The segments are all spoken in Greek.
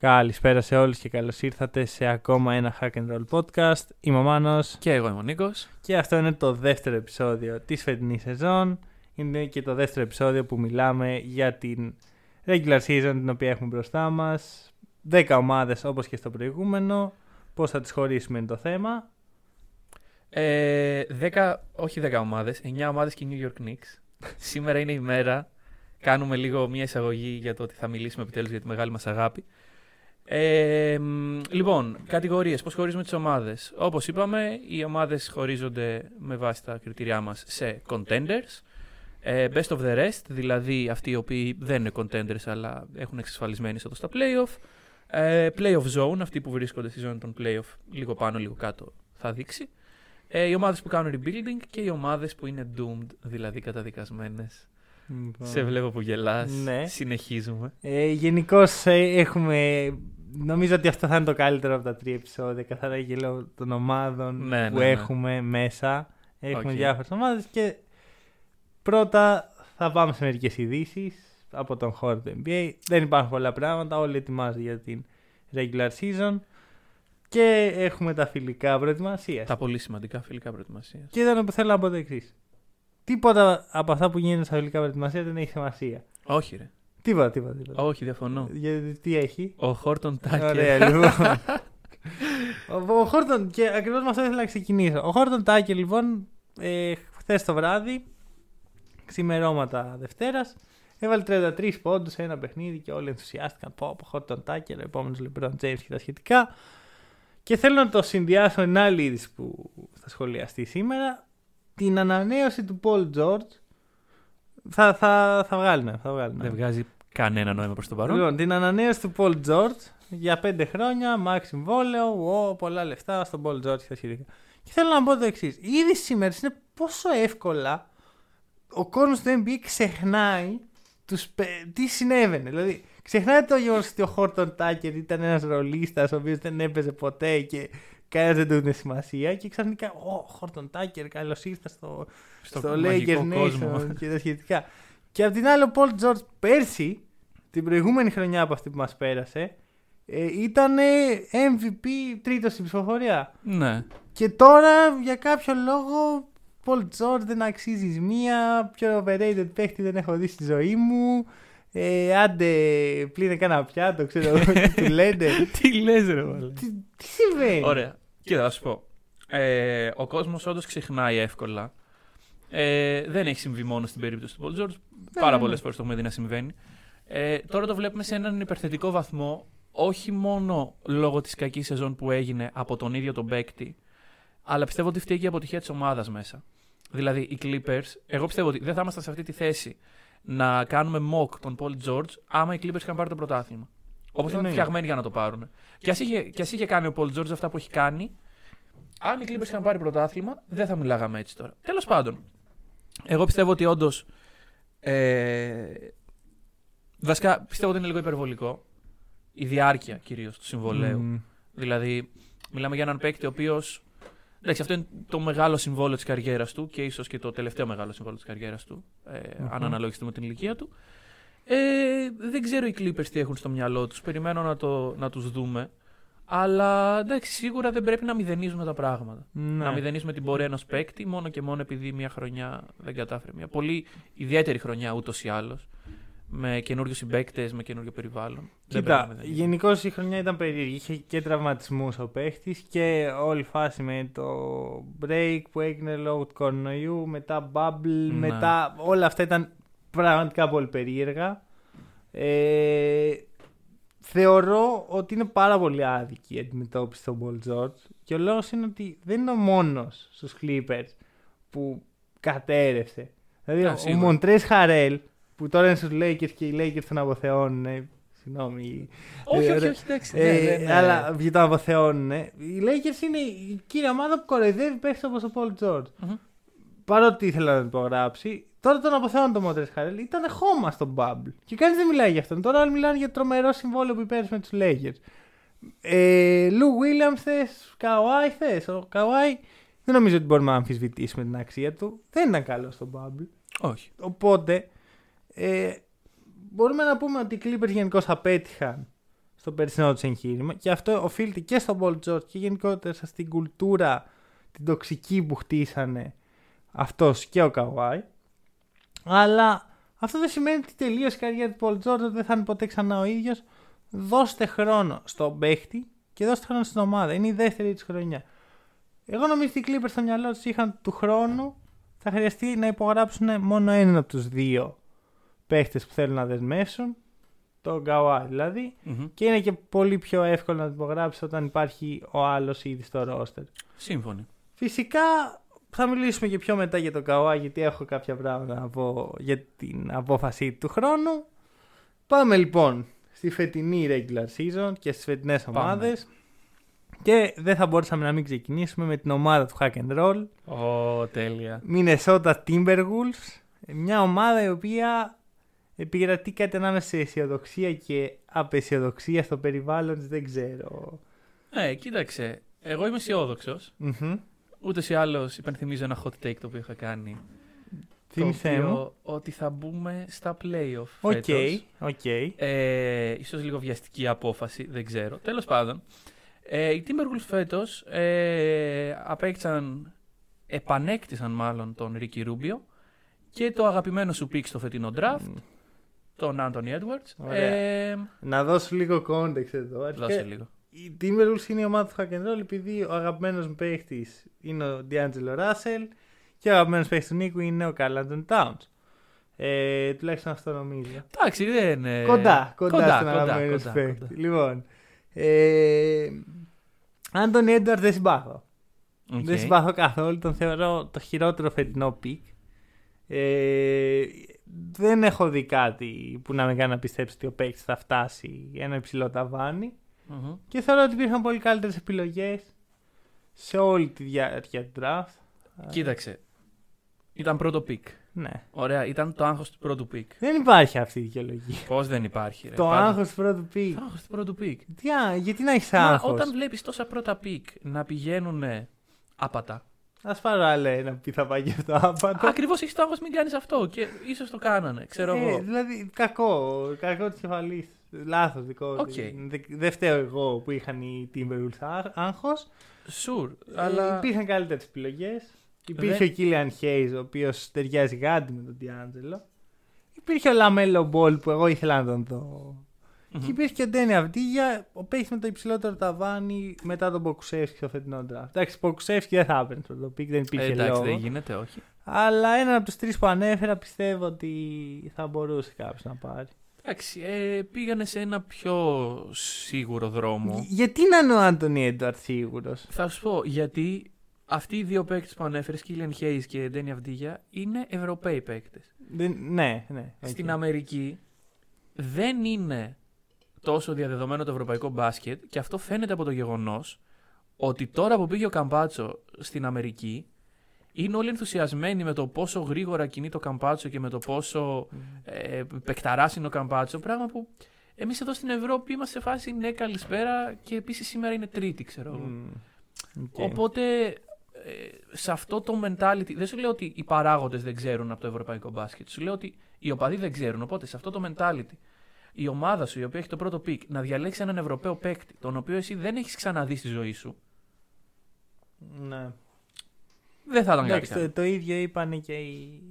Καλησπέρα σε όλους και καλώς ήρθατε σε ακόμα ένα Hack and Roll podcast. Είμαι ο Μάνος Και εγώ είμαι ο Νίκος. και αυτό είναι το δεύτερο επεισόδιο της φετινής σεζόν. Είναι και το δεύτερο επεισόδιο που μιλάμε για την regular season την οποία έχουμε μπροστά μας. 10 ομάδες όπως και στο προηγούμενο. Πώς θα τις χωρίσουμε είναι το θέμα. Ε, 10, όχι 10 ομάδες, 9 ομάδες και New York Knicks. Σήμερα είναι η μέρα. Κάνουμε λίγο μια εισαγωγή για το ότι θα μιλήσουμε επιτέλους για τη μεγάλη μας αγάπη. Ε, μ, λοιπόν, κατηγορίες. Πώς χωρίζουμε τις ομάδες. Όπως είπαμε, οι ομάδες χωρίζονται με βάση τα κριτήριά μας σε contenders. Ε, best of the rest, δηλαδή αυτοί οι οποίοι δεν είναι contenders αλλά έχουν εξασφαλισμένη είσοδο στα playoff. Ε, playoff zone, αυτοί που βρίσκονται στη ζώνη των playoff, λίγο πάνω, λίγο κάτω, θα δείξει. Ε, οι ομάδες που κάνουν rebuilding και οι ομάδες που είναι doomed, δηλαδή καταδικασμένες. Σε βλέπω που γελάς. Ναι. Συνεχίζουμε. Ε, Γενικώς έχουμε. Νομίζω ότι αυτό θα είναι το καλύτερο από τα τρία επεισόδια. Καθαρά γέλιο των ομάδων Ναι, που ναι, ναι. έχουμε μέσα. Έχουμε Οκ. διάφορες ομάδες και πρώτα θα πάμε σε μερικές ειδήσεις από τον χώρο του NBA. Δεν υπάρχουν πολλά πράγματα. Όλοι ετοιμάζονται για την regular season. Και έχουμε τα φιλικά προετοιμασίας. Τα πολύ σημαντικά φιλικά προετοιμασίας. Και ήταν που θέλω να πω το εξής. Τίποτα από αυτά που γίνονται στα φιλικά προετοιμασία δεν έχει σημασία. Όχι, ρε. Τίποτα, τίποτα. τίποτα. Όχι, διαφωνώ. Γιατί τι έχει. Ο Χόρτον Τάκερ. Ωραία, λοιπόν. ο, ο Χόρτον, και ακριβώς με αυτό ήθελα να ξεκινήσω. Ο Χόρτον Τάκερ, λοιπόν, ε, χθες το βράδυ, ξημερώματα Δευτέρας, έβαλε 33 πόντους σε ένα παιχνίδι και όλοι ενθουσιάστηκαν. Πω, πω, Χόρτον Τάκερ, ο επόμενος LeBron James και τα σχετικά. Και θέλω να το συνδυάσω με την άλλη είδηση που θα σχολιαστεί σήμερα. Την ανανέωση του Paul George. Θα, θα, θα βγάλει, ναι, θα βγάλει. ναι. Δεν βγάζει κανένα νόημα προς το παρόν. Λοιπόν, την ανανέωση του Paul George για πέντε χρόνια, max συμβόλαιο, wow, πολλά λεφτά στον Paul George και τα σχετικά. Και θέλω να πω το εξής. Ήδη σήμερα είναι πόσο εύκολα ο κόσμος του NBA ξεχνάει τους, πε- τι συνέβαινε. Δηλαδή, ξεχνάει το γεγονός ότι ο Χόρτον Τάκερ ήταν ένας ρολίστας ο οποίος δεν έπαιζε ποτέ και κανένα δεν του έδινε σημασία. Και ξαφνικά, ο Χόρτον Τάκερ, καλώς ήρθα στο, Στο στο, μαγικό Lakers κόσμο. Nation και τα σχετικά. Και απ' την άλλη, ο Paul George πέρσι, την προηγούμενη χρονιά από αυτή που μας πέρασε, ε, ήταν MVP τρίτος στην ψηφοφορία. Ναι. Και τώρα, για κάποιο λόγο, Paul George δεν αξίζει μία, πιο overrated παίχτη δεν έχω δει στη ζωή μου. Ε, άντε, πλύνε κάνα πιάτο, ξέρω εγώ τι του λένε. Τι λες ρε βάλε. τι, τι συμβαίνει; Ωραία. Κοίτα, θα σου πω. Ε, ο κόσμος όντως ξεχνάει εύκολα. Ε, δεν έχει συμβεί μόνο στην περίπτωση του Paul George. Πάρα ναι. πολλές φορές το έχουμε δει να συμβαίνει. Ε, τώρα το βλέπουμε σε έναν υπερθετικό βαθμό, όχι μόνο λόγω της κακής σεζόν που έγινε από τον ίδιο τον παίκτη, αλλά πιστεύω ότι φταίει και η αποτυχία της ομάδας μέσα. Δηλαδή, οι Clippers, εγώ πιστεύω ότι δεν θα ήμασταν σε αυτή τη θέση να κάνουμε mock τον Paul George άμα οι Clippers είχαν πάρει το πρωτάθλημα. Όπως ήταν Εννοείται. φτιαγμένοι για να το πάρουν. Και ας είχε, και ας είχε κάνει ο Paul George αυτά που έχει κάνει, αν οι Clippers είχαν πάρει πρωτάθλημα, δεν θα μιλάγαμε έτσι τώρα. Τέλος πάντων, εγώ πιστεύω ότι όντως. Ε, βασικά πιστεύω ότι είναι λίγο υπερβολικό. Η διάρκεια κυρίως του συμβολέου. Μμ. Δηλαδή, μιλάμε για έναν παίκτη ο οποίος. Εντάξει, αυτό είναι το μεγάλο συμβόλαιο της καριέρας του και ίσως και το τελευταίο μεγάλο συμβόλαιο της καριέρας του, ε, αν αναλογιστούμε την ηλικία του. Ε, δεν ξέρω οι Clippers τι έχουν στο μυαλό τους. Περιμένω να, το, να τους δούμε. Αλλά εντάξει, σίγουρα δεν πρέπει να μηδενίζουμε τα πράγματα. Ναι. Να μηδενίζουμε την πορεία ενός παίκτη μόνο και μόνο επειδή μια χρονιά δεν κατάφερε. Μια πολύ ιδιαίτερη χρονιά ούτως ή άλλως. Με καινούριους συμπαίκτες, με καινούριο περιβάλλον. Δεν πρέπει να Κοίτα, μηδενίζουμε. γενικώς η χρονιά ήταν περίεργη. Είχε και τραυματισμούς ο παίχτης και όλη η φάση με το break που έγινε λόγω του κορονοϊού, μετά bubble, Ναι. μετά όλα αυτά ήταν πραγματικά πολύ περίεργα. Ε, θεωρώ ότι είναι πάρα πολύ άδικη η αντιμετώπιση των Paul George και ο λόγος είναι ότι δεν είναι ο μόνος στους Clippers που κατέρευσε. Δηλαδή Α, ο σίγουρα. Μοντρές Χαρέλ που τώρα είναι στους Lakers και οι Lakers τον αποθεώνουν ε, συγγνώμη. Όχι, Ε, όχι, ωραία. όχι, εντάξει. Ε, ναι, ναι, ναι. Αλλά βγει το αποθεώνουν. Οι Lakers είναι η κύρια ομάδα που κοροϊδεύει παίχτες όπως ο Paul George. Μμμ. Παρότι ήθελα να τον υπογράψει, τώρα τον αποθεώνουν το Μόντρε Χαρέλ. Ήταν χώμα στο Bubble. Και κανείς δεν μιλάει για αυτόν. Τώρα όλοι μιλάνε για το τρομερό συμβόλαιο που υπέρασε με τους Lakers. Ε, Λου Βίλιαμ θες, Καουάι θες. Ο Καουάι δεν νομίζω ότι μπορούμε να αμφισβητήσουμε την αξία του. Δεν ήταν καλός στο Bubble. Όχι. Οπότε ε, μπορούμε να πούμε ότι οι Clippers γενικώς απέτυχαν στο περσινό τους εγχείρημα και αυτό οφείλεται και στον Paul George και γενικότερα στην κουλτούρα την τοξική που χτίσανε αυτός και ο Καουάι. Αλλά αυτό δεν σημαίνει ότι τελείωσε η καριέρα του Paul George, ότι δεν θα είναι ποτέ ξανά ο ίδιος. Δώστε χρόνο στον παίχτη και δώστε χρόνο στην ομάδα. Είναι η δεύτερη της χρονιά. Εγώ νομίζω ότι οι Clippers στο μυαλό τους είχαν του χρόνου θα χρειαστεί να υπογράψουν μόνο έναν από τους δύο παίχτες που θέλουν να δεσμεύσουν. Το Γκαουά δηλαδή. Μμμ. Και είναι και πολύ πιο εύκολο να το υπογράψεις όταν υπάρχει ο άλλος ήδη στο ρόστερ. Σύμφωνοι. Φυσικά θα μιλήσουμε και πιο μετά για το Καουά γιατί έχω κάποια πράγματα να πω για την απόφαση του χρόνου. Πάμε λοιπόν στη φετινή regular season και στις φετινές Πάμε. ομάδες. Και δεν θα μπορούσαμε να μην ξεκινήσουμε με την ομάδα του Hack and Roll. Ω, τέλεια. Minnesota Timberwolves. Μια ομάδα η οποία επικρατεί κάτι ανάμεσα σε αισιοδοξία και απεσιοδοξία στο περιβάλλον της, δεν ξέρω. Ε, κοίταξε. Εγώ είμαι αισιόδοξος. Μμμ. Ούτως ή άλλως υπενθυμίζω ένα hot take το οποίο είχα κάνει. Θύμισέ το μου. οποίο Ότι θα μπούμε στα playoff. OK, φέτος. οκ. Ε, ίσως λίγο βιαστική απόφαση, δεν ξέρω. Τέλος πάντων, ε, οι Timberwolves φέτος ε, απέκτησαν, επανέκτησαν μάλλον τον Ricky Rubio και το αγαπημένο σου pick στο φετινό draft, τον Anthony Edwards. Ωραία. Ε, Να δώσω λίγο context εδώ. δώσε Αρχικά, λίγο. Οι Timberwolves είναι η ομάδα του Hack and Roll επειδή ο αγαπημένος μου παίχτης είναι ο D'Angelo Russell και ο αγαπημένος παίχτης του Νίκου είναι ο Karl-Anthony Towns. Ε, τουλάχιστον αυτό νομίζω. Εντάξει, δεν είναι... Κοντά, κοντά, κοντά, στον κοντά, αγαπημένο σου κοντά, παίχτη. κοντά. Λοιπόν, ε, Anthony Edwards δεν συμπάθω. Οκ. Δεν συμπάθω καθόλου. Τον θεωρώ το χειρότερο φετινό pick. Ε, δεν έχω δει κάτι που να με κάνει να πιστέψω ότι ο παίκτης θα φτάσει ένα υψηλό ταβάνι. Μμμ. Και θεωρώ ότι υπήρχαν πολύ καλύτερες επιλογές σε όλη τη διάρκεια του draft. Κοίταξε. Ήταν πρώτο pick. Ναι. Ωραία, ήταν το άγχος του πρώτου pick. Δεν υπάρχει αυτή η δικαιολογία. Πώς δεν υπάρχει, ρε. το Πάντα- άγχος του πρώτου pick. Το άγχος του πρώτου pick. Τι, α, γιατί να έχεις Μα άγχος; όταν βλέπεις τόσα πρώτα pick να πηγαίνουν άπατα. Ας πάρω άλλο ένα που θα πάει και αυτό άπατο. Ακριβώς έχει το άγχος μην κάνεις αυτό και ίσως το κάνανε, ξέρω Ε, εγώ. δηλαδή, κακό. Κακό της κεφαλής. Λάθος δικό Οκ. του. Δεν δεν φταίω εγώ που είχαν οι Timberwolves άγχος. Sure, αλλά. Υπήρχαν καλύτερες επιλογές. Υπήρχε Δεν- ο Killian Hayes, ο οποίος ταιριάζει γάντι με τον D'Angelo. Υπήρχε ο LaMelo Ball που εγώ ήθελα να τον δω. Μμμ. Και υπήρχε και ο Deni Avdija, ο παίχτης με το υψηλότερο ταβάνι μετά τον Pokusevski στο φετινό draft. Εντάξει, Pokusevski δεν θα έπαιρνε το pick, δεν Ε, υπήρχε εντάξει, λόγο. δεν γίνεται, όχι. Αλλά έναν από τους τρεις που ανέφερα πιστεύω ότι θα μπορούσε κάποιος να πάρει. Εντάξει, ε, πήγανε σε ένα πιο σίγουρο δρόμο. Γ- Γιατί να είναι ο Anthony Edwards σίγουρος; Θα σου πω, γιατί αυτοί οι δύο παίκτες που ανέφερες, Killian Hayes και Deni Avdija, είναι Ευρωπαίοι παίκτες. Ναι, ναι. οκ. Στην Αμερική δεν είναι τόσο διαδεδομένο το ευρωπαϊκό μπάσκετ και αυτό φαίνεται από το γεγονός ότι τώρα που πήγε ο Καμπάτσο στην Αμερική είναι όλοι ενθουσιασμένοι με το πόσο γρήγορα κινείται ο Καμπάτσο και με το πόσο ε, παικταράς είναι ο Καμπάτσο, πράγμα που εμείς εδώ στην Ευρώπη είμαστε σε φάση ναι καλησπέρα και επίσης σήμερα είναι Τρίτη ξέρω εγώ. Μμ. Οκ. Οπότε ε, σε αυτό το mentality, δεν σου λέω ότι οι παράγοντες δεν ξέρουν από το ευρωπαϊκό μπάσκετ. Σου λέω ότι οι οπαδοί δεν ξέρουν. Οπότε σε αυτό το mentality, η ομάδα σου η οποία έχει το πρώτο pick να διαλέξει έναν Ευρωπαίο παίκτη, τον οποίο εσύ δεν έχεις ξαναδείς στη ζωή σου, Ναι. δεν θα ήταν κάτι Εντάξει, καλό. το, το ίδιο είπαν και οι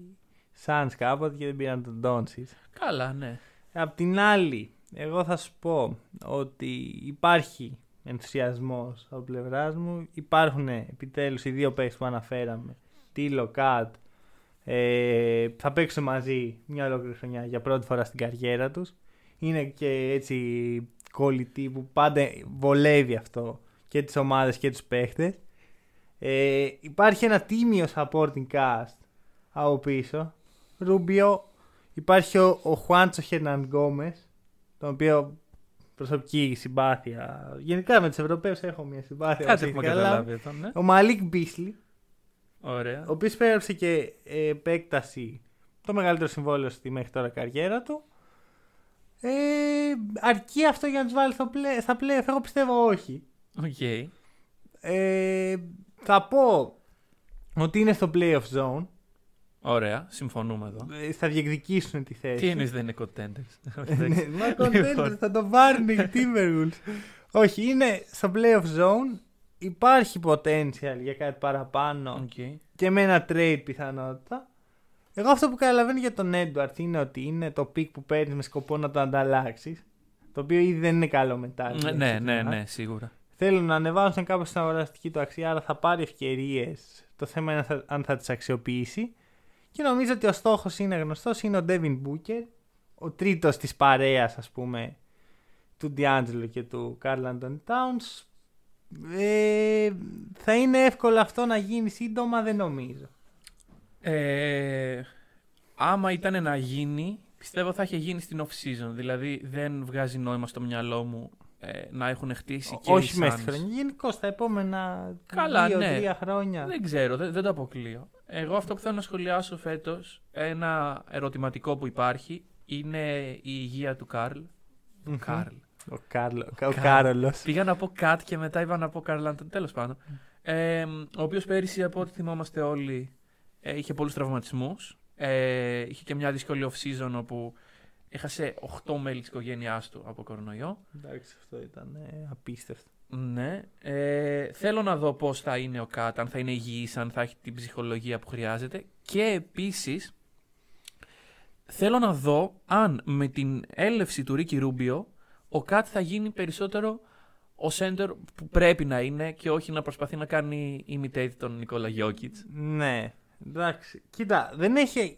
Suns κάποτε και δεν πήραν τον Doncic. Καλά, ναι. Απ' την άλλη, εγώ θα σου πω ότι υπάρχει ενθουσιασμός από πλευράς μου. Υπάρχουν επιτέλους οι δύο παίκτες που αναφέραμε. Τίλο, Κατ. Ε, θα παίξουν μαζί μια ολόκληρη χρονιά για πρώτη φορά στην καριέρα τους. Είναι και έτσι κολλητή που πάντα βολεύει αυτό και τις ομάδες και τους παίχτες. Ε, υπάρχει ένα τίμιο supporting cast από πίσω. Ρούμπιο, Υπάρχει ο, ο Χουάντσο Χερναν Γκόμες, τον οποίο προσωπική συμπάθεια. Γενικά με τους Ευρωπαίους έχω μια συμπάθεια. Κάτι όπως έχουμε έχετε καταλάβει εδώ, ναι. Ο Μαλίκ Μπίσλι, Ωραία. ο οποίος πέρασε και ε, επέκταση το μεγαλύτερο συμβόλαιο στη μέχρι τώρα καριέρα του. Ε, αρκεί αυτό για να τους βάλει στο play, στα playoff. Εγώ πιστεύω όχι. Οκ. Ε, θα πω ότι είναι στο playoff zone. Ωραία. Συμφωνούμε εδώ. Ε, θα διεκδικήσουν τη θέση. Τι εννοείς δεν είναι contenders; Ναι, Μα Λοιπόν. contenders θα το πάρουν οι Timberwolves. Όχι, είναι στο playoff zone. Υπάρχει potential για κάτι παραπάνω Οκ. και με ένα trade πιθανότατα. Εγώ αυτό που καταλαβαίνω για τον Edward είναι ότι είναι το pick που παίρνει με σκοπό να το ανταλλάξεις. Το οποίο ήδη δεν είναι καλό μετά. Ναι, ναι, ναι, ναι, σίγουρα. Θέλουν να ανεβάσουν κάπως την αγοραστική του αξία, άρα θα πάρει ευκαιρίες. Το θέμα είναι αν θα, αν θα τις αξιοποιήσει. Και νομίζω ότι ο στόχος είναι γνωστός, είναι ο Devin Booker, ο τρίτος της παρέας, ας πούμε, του D'Angelo και του Carl Anthony Towns. Ε, θα είναι εύκολο αυτό να γίνει σύντομα, δεν νομίζω. Ε, άμα ήταν να γίνει, πιστεύω θα είχε γίνει στην off-season. Δηλαδή δεν βγάζει νόημα στο μυαλό μου ε, να έχουν χτίσει και Όχι οι μέσα στη Suns. χρονιά. Γενικώς τα επόμενα Καλά, ναι. δύο-τρία χρόνια. Δεν ξέρω, δεν, δεν το αποκλείω. Εγώ αυτό που θέλω να σχολιάσω φέτος, ένα ερωτηματικό που υπάρχει, είναι η υγεία του Καρλ. Μμμ. Καρλ. Ο, Κάρλο, ο Καρλ. Κάρολος. Πήγα να πω Κατ και μετά είπα να πω Καρλ Άντων. Τέλος πάντων. Ε, ο οποίος πέρυσι, από ό,τι θυμόμαστε όλοι, ε, είχε πολλούς τραυματισμούς. Ε, είχε και μια δύσκολη off-season όπου έχασε 8 μέλη της οικογένειάς του από κορονοϊό. Εντάξει, αυτό ήταν ε, απίστευτο. Ναι. Ε, θέλω να δω πώς θα είναι ο Κατ, αν θα είναι υγιής, αν θα έχει την ψυχολογία που χρειάζεται. Και επίσης, θέλω να δω αν με την έλευση του Ρίκη Ρούμπιο, ο Κατ θα γίνει περισσότερο ο center που πρέπει να είναι και όχι να προσπαθεί να κάνει imitate τον Νικόλα Γιώκητς. Ναι, εντάξει. Κοίτα, δεν έχει.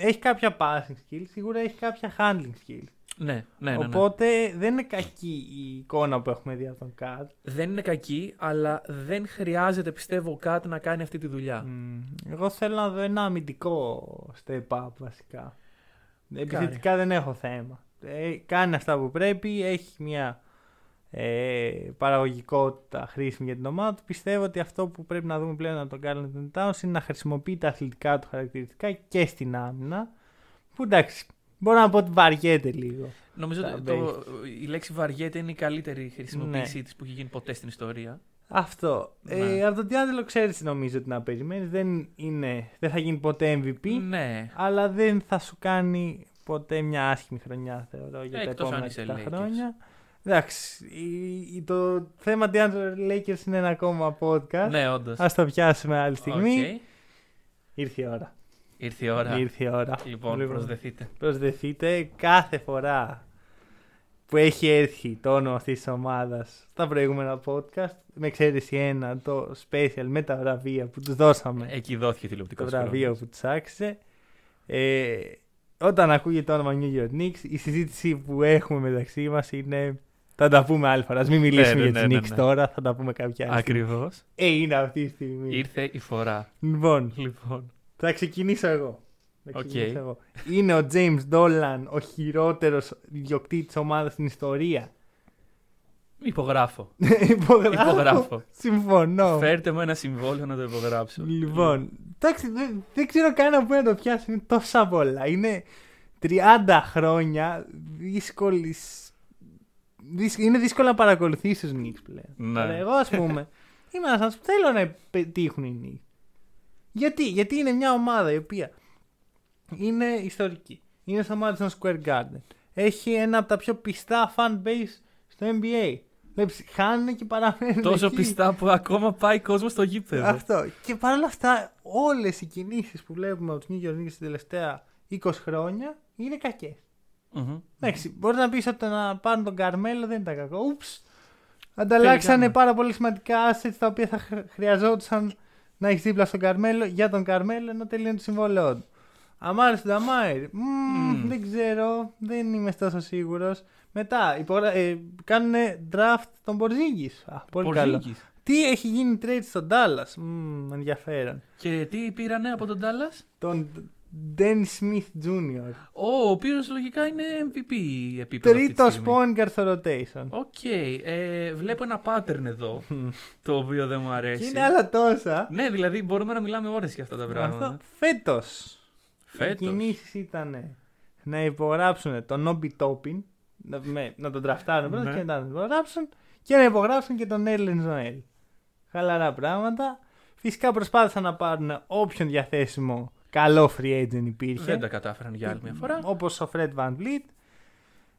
Έχει κάποια passing skill, σίγουρα έχει κάποια handling skill. Ναι, ναι, ναι, ναι. Οπότε δεν είναι κακή η εικόνα που έχουμε δει από τον Κατ. Δεν είναι κακή, αλλά δεν χρειάζεται, πιστεύω, ο Κατ να κάνει αυτή τη δουλειά. Εγώ θέλω να δω ένα αμυντικό step up βασικά. Επιθετικά δεν έχω θέμα. Ε, κάνει αυτά που πρέπει, έχει μια ε, παραγωγικότητα χρήσιμη για την ομάδα του. Πιστεύω ότι αυτό που πρέπει να δούμε πλέον από τον Carlton Towns είναι να χρησιμοποιεί τα αθλητικά του χαρακτηριστικά και στην άμυνα. Που εντάξει, μπορώ να πω ότι βαριέται λίγο. Νομίζω Τα ότι το, η λέξη βαριέται είναι η καλύτερη χρησιμοποίησή Ναι. της που έχει γίνει ποτέ στην ιστορία. Αυτό. Ναι. Ε, από τον D'Angelo ξέρεις τι νομίζω ότι να περιμένεις. Δεν, είναι, δεν θα γίνει ποτέ MVP. Ναι. αλλά δεν θα σου κάνει ποτέ μια άσχημη χρονιά, θεωρώ, για Ε, τα εκτός αν επόμενα είσαι Lakers. 7 χρόνια. Εντάξει, η- η- το θέμα D'Angelo Lakers είναι ένα ακόμα podcast. Ναι, όντως. Ας το πιάσουμε άλλη στιγμή. Οκ. Ήρθε η ώρα. Ήρθε η ώρα. Ήρθε η ώρα. Λοιπόν, προσδεθείτε. Προσδεθείτε κάθε φορά που έχει έρθει το όνομα αυτής της ομάδας στα προηγούμενα podcast, με εξαίρεση ένα, το special με τα βραβεία που τους δώσαμε Εκεί δόθηκε το τηλεοπτικός βραβείο που τους άξιζε. Ε, όταν ακούγεται το όνομα New York Knicks, η συζήτηση που έχουμε μεταξύ μας είναι. Θα τα πούμε άλλη φορά. Ας μην μιλήσουμε ναι, για ναι, τους ναι, Knicks ναι. τώρα, θα τα πούμε κάποια άλλη. στιγμή. Ακριβώς. Ε, είναι αυτή τη στιγμή. Ήρθε η φορά. Λοιπόν, Λοιπόν. θα ξεκινήσω εγώ. Θα Οκ. ξεκινήσω εγώ. Είναι ο James Dolan ο χειρότερος ιδιοκτήτης ομάδας στην ιστορία. Υπογράφω. Υπογράφω. Υπογράφω. Συμφωνώ. Φέρτε μου ένα συμβόλαιο να το υπογράψω. Λοιπόν, εντάξει, δεν, δεν ξέρω κανένα από πού να το πιάσει. Είναι τόσα πολλά. Είναι 30 χρόνια δύσκολης. Είναι δύσκολο να παρακολουθήσεις τους Knicks πλέον. Ναι. Αλλά εγώ, ας πούμε, είμαι ένας που θέλω να πετύχουν οι Knicks. Γιατί, γιατί είναι μια ομάδα η οποία είναι ιστορική. Είναι στο Madison Square Garden. Έχει ένα από τα πιο πιστά fan base στο NBA. Βλέπεις, χάνουν και παραμένουν Τόσο εκεί. πιστά που ακόμα πάει κόσμο στο γήπεδο. Αυτό. Και παρόλα αυτά, όλες οι κινήσεις που βλέπουμε από τους New York Knicks τα τελευταία 20 χρόνια είναι κακές. Μμμ. Εντάξει, μπορεί να πεις ότι το να πάρουν τον Καρμέλο δεν ήταν κακό. Ούψ. Ανταλλάξανε Τελικά, ναι. πάρα πολύ σημαντικά assets τα οποία θα χρ- χρειαζόντουσαν να έχεις δίπλα στον Καρμέλο για τον Καρμέλο ενώ τελειώνει το συμβόλαιό του. Amar'e Stoudemire. Μμμ. Δεν ξέρω, δεν είμαι τόσο σίγουρος. Μετά υπογρα... ε, κάνουν draft τον Πορζίνγκη. Πολύ καλό. Πορζίνγκης. Τι έχει γίνει; trade στο Dallas. Μμμ, ενδιαφέρον. Και τι πήρανε από τον Τάλλας; Τον Dennis Smith Jr. Ο οποίος λογικά είναι MVP επίπεδο. αυτή τη Τρίτος στιγμή. point guard στο rotation. OK. ε, βλέπω ένα pattern εδώ το οποίο δεν μου Και αρέσει. είναι άλλα τόσα. Ναι, δηλαδή μπορούμε να μιλάμε ώρες για αυτά τα πράγματα. Αυτό φέτος. Οι Φέτος. κινήσεις ήταν να υπογράψουν τον Νόμπι Τόπιν, να, με- να τον τραφτάρουν πρώτα Ναι. και μετά να τον υπογράψουν και να υπογράψουν και τον Έλλην Ζωέλ. Χαλαρά πράγματα. Φυσικά προσπάθησαν να πάρουν όποιον διαθέσιμο καλό free agent υπήρχε. Δεν τα κατάφεραν για άλλη μια φορά. Όπως ο Fred Van Vliet.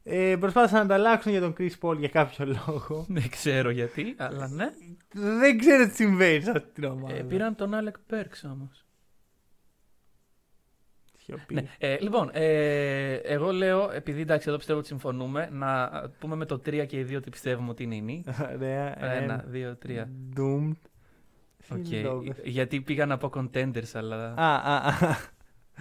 Ε, προσπάθησαν να ανταλλάξουν για τον Chris Paul για κάποιο λόγο. Δεν ξέρω γιατί, αλλά ναι. Δεν ξέρω τι συμβαίνει σε αυτή την ομάδα. Ε, πήραν τον Alec Burks όμως. Σιωπή. Ναι. Ε, λοιπόν, ε, εγώ λέω, επειδή εντάξει, εδώ πιστεύω ότι συμφωνούμε, να πούμε με το 3 και οι 2 ότι πιστεύουμε ότι είναι οι Knicks. Ωραία. Ένα, δύο, τρία. Doomed. OK. Συλλόγες. Γιατί πήγα να πω contenders, αλλά Α, α, α.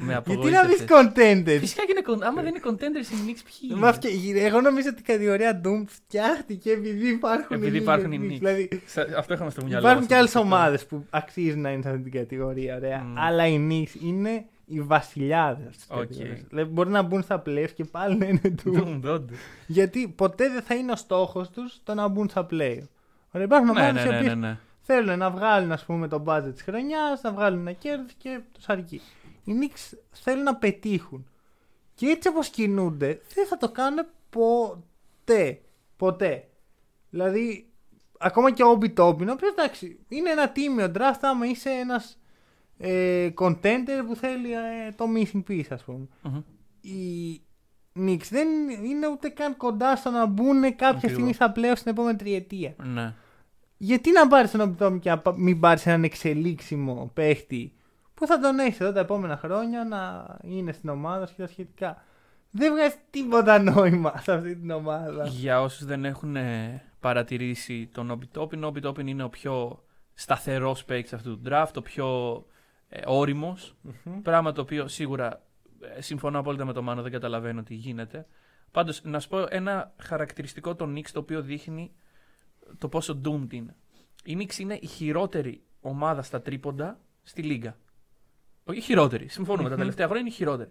με Γιατί να βρει απογοήτευσες. contenders; Φυσικά και είναι con- άμα δεν είναι contenders οι Knicks ποιοι Μα είναι; φτια- Εγώ νομίζω ότι η κατηγορία Doom φτιάχτηκε επειδή υπάρχουν Επειδή οι υπάρχουν οι Knicks. Knicks. Δηλαδή Σα- Αυτό είχαμε στο μυαλό υπάρχουν μας. και άλλες ομάδες που αξίζουν να είναι σε αυτή την κατηγορία. Ωραία. Μμμ. Αλλά οι Knicks είναι οι βασιλιάδες. Οκ. Δηλαδή μπορεί να μπουν στα playoffs και πάλι να είναι Doom. Doomed, doomed. Γιατί ποτέ δεν θα είναι ο στόχος τους το να μπουν στα play. Ωραία, υπάρχουν Ναι, ομάδες ναι, οι ναι, οποίες ναι, ναι. Θέλουν να βγάλουν ας πούμε, το budget της χρονιάς, να βγάλουν ένα κέρδο και τους αρκεί. Οι Knicks θέλουν να πετύχουν. Και έτσι όπως κινούνται, δεν θα το κάνουν ποτέ. Ποτέ. Δηλαδή, ακόμα και ο Όμπι Τόπιν, ο οποίος εντάξει, είναι ένα τίμιο draft άμα είσαι ένας ε, contender που θέλει ε, το missing piece, ας πούμε. Μμμ. Οι Knicks δεν είναι ούτε καν κοντά στο να μπουν κάποια Ακριβώς. στιγμή στα πλέον στην επόμενη τριετία. Ναι. Γιατί να πάρεις τον Όμπι και να πα- μην πάρεις έναν εξελίξιμο παίχτη που θα τον έχεις εδώ τα επόμενα χρόνια να είναι στην ομάδα σου και τα σχετικά. Δεν βγάζει τίποτα νόημα σε αυτή την ομάδα. Για όσους δεν έχουν ε, παρατηρήσει τον Obi Toppin, ο Obi Toppin είναι ο πιο σταθερός παίκτης αυτού του draft, ο πιο ε, όριμος, πράγμα το οποίο σίγουρα ε, συμφωνώ απόλυτα με τον Μάνο, δεν καταλαβαίνω τι γίνεται. Πάντως, να σου πω ένα χαρακτηριστικό των Knicks το οποίο δείχνει το πόσο doomed είναι. Η Knicks είναι η χειρότερη ομάδα στα τρίποντα στη Λίγκα. Όχι η χειρότερη, συμφωνούμε, τα τελευταία χρόνια είναι η χειρότερη.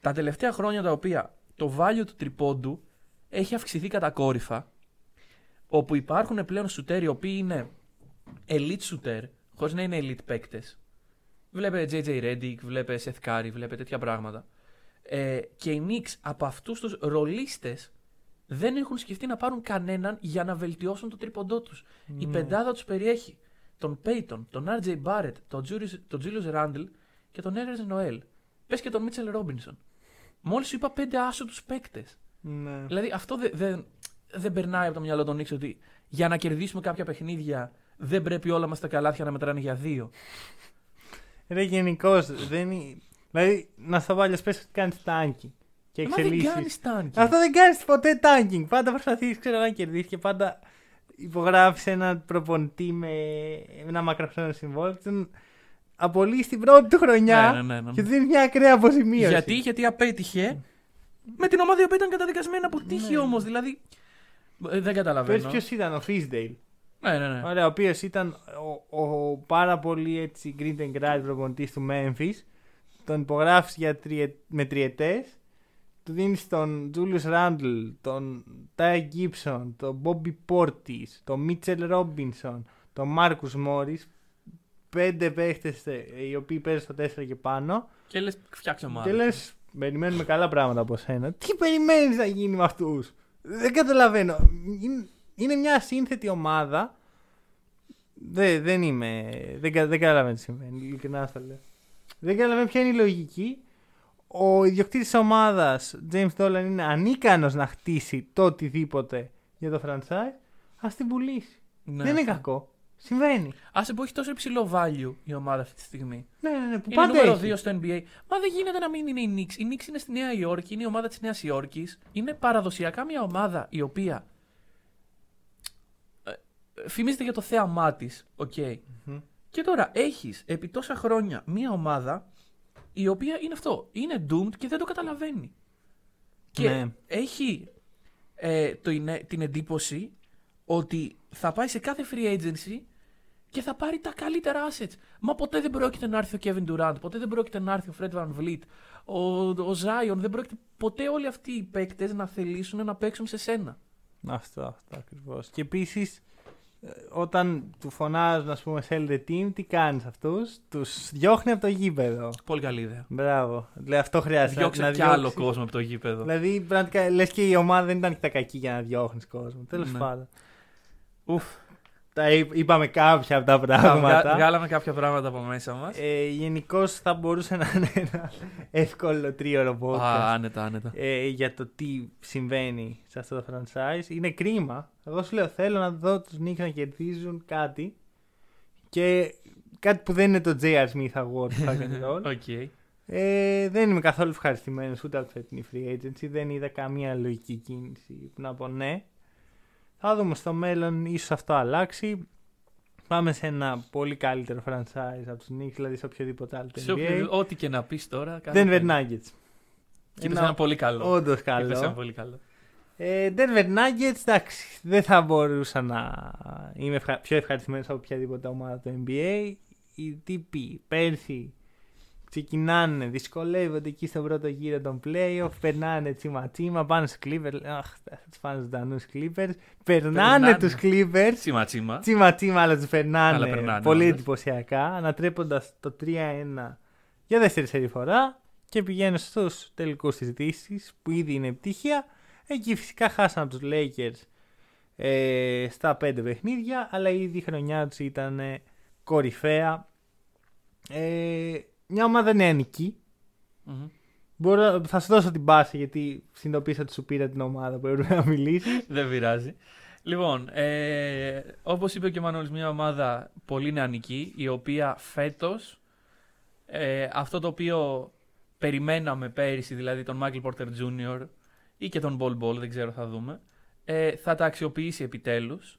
Τα τελευταία χρόνια τα οποία το value του τριπώντου έχει αυξηθεί κατακόρυφα, όπου υπάρχουν πλέον σουτέρ οι οποίοι είναι elite shooter, χωρίς να είναι elite παίκτες. Βλέπε JJ Redick, βλέπε Seth Curry, βλέπε τέτοια πράγματα. Ε, και οι Knicks από αυτούς τους ρολίστες δεν έχουν σκεφτεί να πάρουν κανέναν για να βελτιώσουν το τρίποντό τους. Η πεντάδα τους περιέχει τον Peyton, τον RJ Barrett, τον Julius, τον Julius Randle και τον Erez Noel. Πες και τον Mitchell Robinson. Μόλις σου είπα πέντε άσωτους παίκτες. Ναι. Δηλαδή αυτό δεν δεν- δεν περνάει από το μυαλό των Knicks ότι για να κερδίσουμε κάποια παιχνίδια δεν πρέπει όλα μας τα καλάθια να μετράνε για δύο. Ρε γενικώς δεν είναι. Δηλαδή, να στο βάλει, πες ότι κάνεις tanking. Και Ε, Μα δεν εξελίσσει. κάνεις tanking. Αυτό δεν κάνεις ποτέ tanking. Πάντα προσπαθείς να κερδίσεις και πάντα υπογράφεις έναν προπονητή με ένα μακροχρόνιο συμβόλαιο. και Τον απολύεις στην πρώτη του χρονιά Ναι, ναι, ναι, ναι. και του δίνεις μια ακραία αποζημίωση. Γιατί, γιατί απέτυχε με την ομάδα η οποία ήταν καταδικασμένη να αποτύχει Ναι. όμως. Δηλαδή ε, δεν Πες καταλαβαίνω. ποιος ήταν ο Φίσντεϊλ. Ναι, ναι, ναι. Ωραία, ο οποίος ήταν ο, ο πάρα πολύ έτσι green and grad προπονητής του Memphis. Τον υπογράφεις για τριε, με τριετές. Του δίνει τον Julius Randle, τον Ty Gibson, τον Bobby Portis, τον Mitchell Robinson, τον Marcus Morris. Πέντε παίχτες οι οποίοι παίζουν στο 4 και πάνω. Και λες φτιάξε ομάδα. Και λες, περιμένουμε καλά πράγματα από σένα. Τι περιμένεις να γίνει με αυτούς; Δεν καταλαβαίνω. Είναι, είναι μια σύνθετη ομάδα. Δεν, δεν είμαι. Δεν, κα- δεν καταλαβαίνω τι συμβαίνει. Ειλικρινά θα λέω. Δεν καταλαβαίνω ποια είναι η λογική. Ο ιδιοκτήτης τη ομάδας, James Dolan, είναι ανίκανος να χτίσει το οτιδήποτε για το franchise. Α την πουλήσει. Ναι, δεν είναι αυτό. κακό. Συμβαίνει. Άσε που έχει τόσο υψηλό value η ομάδα αυτή τη στιγμή. Ναι, ναι, ναι. Που Είναι πάντα νούμερο έχει. 2 στο NBA. Μα δεν γίνεται να μην είναι η Knicks. Η Knicks είναι στη Νέα Υόρκη, είναι η ομάδα της Νέας Υόρκης. Είναι παραδοσιακά μια ομάδα η οποία. ε, ε, Φημίζεται για το θέαμά της. Οκ. Και τώρα έχεις επί τόσα χρόνια μια ομάδα η οποία είναι αυτό. Είναι doomed και δεν το καταλαβαίνει. Και Ναι. έχει ε, το, είναι- την εντύπωση ότι θα πάει σε κάθε free agency και θα πάρει τα καλύτερα assets. Μα ποτέ δεν πρόκειται να έρθει ο Kevin Durant, ποτέ δεν πρόκειται να έρθει ο Fred Van Vliet, ο, ο Zion, δεν πρόκειται ποτέ όλοι αυτοί οι παίκτες να θελήσουν να παίξουν σε σένα. Αυτό, αυτό ακριβώς. Και επίσης, όταν του φωνάζουν, ας πούμε, sell the team, τι κάνεις αυτούς, τους διώχνει από το γήπεδο. Πολύ καλή ιδέα. Μπράβο. Δηλαδή, αυτό χρειάζεται. Διώξε να κι άλλο διώξεις. κόσμο από το γήπεδο. Δηλαδή, πραγματικά λες και η ομάδα δεν ήταν και τα κακή για να διώχνεις κόσμο. Τέλος Ναι. πάντων. Ουφ. Τα είπ- είπαμε κάποια από τα Βγα- πράγματα. Βγάλαμε κάποια πράγματα από μέσα μας. Ε, Γενικώς θα μπορούσε να είναι ένα εύκολο τρίωρο podcast. Α, άνετα, άνετα. ε, για το τι συμβαίνει σε αυτό το franchise. Είναι κρίμα. Εγώ σου λέω θέλω να δω τους Knicks να κερδίζουν κάτι και κάτι που δεν είναι το J.R. Smith Award fuck and roll. Οκ. ε, δεν είμαι καθόλου ευχαριστημένος ούτε από τη φετινή free agency. Δεν είδα καμία λογική κίνηση που να πω ναι. Θα δούμε στο μέλλον, ίσως αυτό αλλάξει. Πάμε σε ένα πολύ καλύτερο franchise από τους Knicks, δηλαδή σε οποιοδήποτε άλλο Σε NBA. όποιο- Ό,τι και να πεις τώρα. κάθε Denver φορά. Nuggets. Και είπες ένα πολύ καλό. Όντως Είπες ένα καλό. πολύ καλό. Ε, Denver Nuggets, εντάξει, δεν θα μπορούσα να είμαι ευχα... πιο ευχαριστημένος από οποιαδήποτε ομάδα του NBA. Οι τύποι πέρσι ξεκινάνε, δυσκολεύονται εκεί στο πρώτο γύρο των playoff, περνάνε τσίμα τσίμα, πάνε στους Clippers, αχ, θα τους πάνε στους Δανούς Clippers, περνάνε Περνάνε. τους Clippers, Τσίμα τσίμα. τσίμα τσίμα αλλά τους περνάνε, Αλλά περνάνε πολύ όντως. εντυπωσιακά, ανατρέποντας το 3-1 για δεύτερη σερή φορά και πηγαίνουν στους τελικούς της Δύσης που ήδη είναι επιτυχία. Εκεί φυσικά χάσαν από τους Lakers ε, στα πέντε παιχνίδια, αλλά ήδη η χρονιά τους ήταν ε, κορυφαία. Ε, μια ομάδα νεανική. Μμμ. Μπορώ, θα σου δώσω την πάση γιατί συνειδητοποίησα ότι σου πήρα την ομάδα που έπρεπε να μιλήσεις. Δεν πειράζει. Λοιπόν, ε, όπως είπε και ο Μανώλης, μια ομάδα πολύ νεανική, η οποία φέτος ε, αυτό το οποίο περιμέναμε πέρυσι, δηλαδή τον Michael Porter Jr. ή και τον Ball Ball, δεν ξέρω, θα δούμε, ε, θα τα αξιοποιήσει επιτέλους.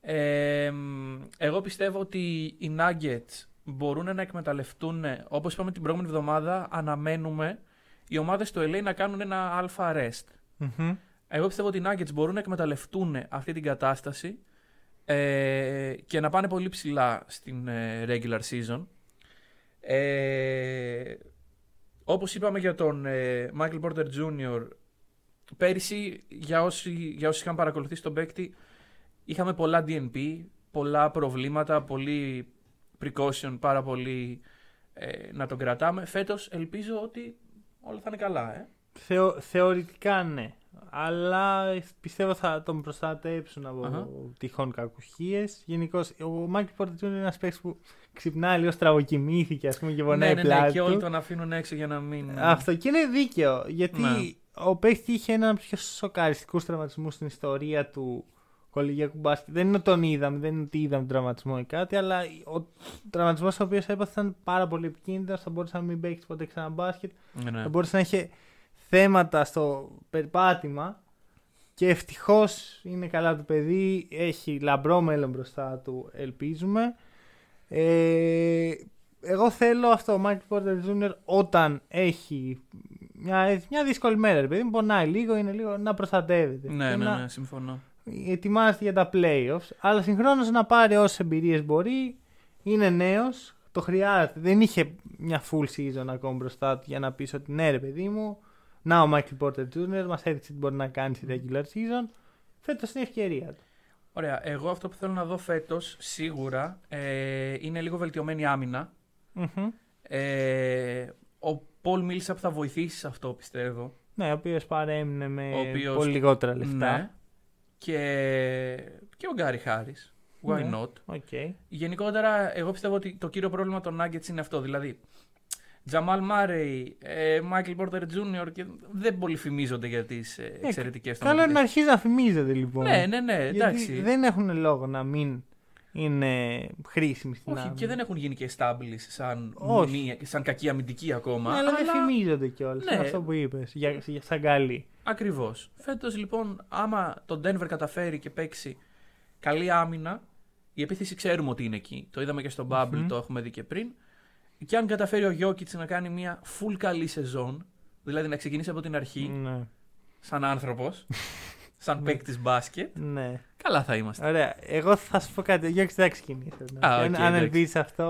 Ε, μ, εγώ πιστεύω ότι οι Nuggets μπορούν να εκμεταλλευτούν, όπως είπαμε την προηγούμενη εβδομάδα, αναμένουμε οι ομάδες του LA να κάνουν ένα αλφα arrest. Μμμ. Εγώ πιστεύω ότι οι Nuggets μπορούν να εκμεταλλευτούν αυτή την κατάσταση ε, και να πάνε πολύ ψηλά στην ε, regular season. Ε, όπως είπαμε για τον ε, Michael Porter Jr. Πέρυσι, για όσοι, για όσοι είχαν παρακολουθήσει τον παίκτη, είχαμε πολλά DNP, πολλά προβλήματα, πολύ precaution, πάρα πολύ ε, να τον κρατάμε. Φέτος ελπίζω ότι όλα θα είναι καλά. Ε. Θεω, θεωρητικά ναι. Αλλά πιστεύω θα τον προστατέψουν από Αχα. τυχόν κακουχίες. Γενικώς, ο Μάικλ Πόρτερ είναι ένας παίκτης που ξυπνάει λίγο στραβοκοιμήθηκε ας πούμε, και πονάει ναι, ναι, ναι, πλάτη και του. όλοι τον αφήνουν έξω για να μην. Αυτό και είναι δίκαιο. Γιατί Ναι. ο παίκτης είχε έναν από τους πιο σοκαριστικούς τραυματισμούς στην ιστορία του κολυγιακού μπάσκετ. Δεν είναι ότι τον είδαμε, δεν είναι ότι είδαμε τον τραυματισμό ή κάτι, αλλά ο τραυματισμός ο οποίος έπαθε ήταν πάρα πολύ επικίνδυνος. Θα μπορούσε να μην παίξει ποτέ ξανά μπάσκετ. Ναι, ναι. Θα μπορούσε να είχε θέματα στο περπάτημα. Και ευτυχώς είναι καλά το παιδί. Έχει λαμπρό μέλλον μπροστά του, ελπίζουμε. Ε, εγώ θέλω αυτό ο Michael Porter Jr. όταν έχει μια, μια δύσκολη μέρα, ρε παιδί μου, πονάει λίγο, είναι λίγο να προστατεύεται. Ναι, Και ναι, να ναι, συμφωνώ. Ετοιμάζεται για τα playoffs, αλλά συγχρόνως να πάρει όσες εμπειρίες μπορεί. Είναι νέος, το χρειάζεται. Δεν είχε μια full season ακόμα μπροστά του για να πεις ότι ναι, ρε παιδί μου, να ο Michael Porter Jr. μας έδειξε τι μπορεί να κάνει στη regular season. Φέτος είναι η ευκαιρία του. Ωραία. Εγώ αυτό που θέλω να δω φέτος σίγουρα ε, είναι λίγο βελτιωμένη άμυνα. Μμμ. Ε, ο Πολ Μίλσαπ που θα βοηθήσει σε αυτό πιστεύω. Ναι, ο οποίος παρέμεινε με Ο οποίος- πολύ λιγότερα λεφτά. Ναι. Και, και ο Γκάρι Χάρις. Why Ναι. not; Οκ. Γενικότερα, εγώ πιστεύω ότι το κύριο πρόβλημα των Nuggets είναι αυτό. Δηλαδή, Τζαμάλ Μάρεϊ, Μάικλ Πόρτερ Τζούνιορ και δεν πολύ φημίζονται για τις ε, εξαιρετικές Καλό είναι να αρχίζει να φημίζεται λοιπόν. Ναι, ναι, ναι, Γιατί εντάξει. δεν έχουν λόγο να μην είναι χρήσιμοι στην Όχι, άμυνα. και δεν έχουν γίνει και established σαν, Όχι. μη- σαν κακή αμυντική ακόμα. Ναι, αλλά δεν φημίζονται κιόλας. Ναι. Είναι αυτό που είπες. Για, για, σαν καλή. Ακριβώς. Φέτος λοιπόν, άμα το Denver καταφέρει και παίξει καλή άμυνα, η επίθεση ξέρουμε ότι είναι εκεί. Το είδαμε και στο Bubble, Μμμ. το έχουμε δει και πριν. Και αν καταφέρει ο Jokic να κάνει μια full καλή σεζόν, δηλαδή να ξεκινήσει από την αρχή, Ναι. σαν άνθρωπος, σαν Ναι. παίκτης μπάσκετ, Ναι. καλά θα είμαστε. Ωραία. Εγώ θα σου πω κάτι. Ο Γιώργης δεν θα ξεκινήσει. Α, αν οκ, αν εντάξει. ελπίζεις αυτό.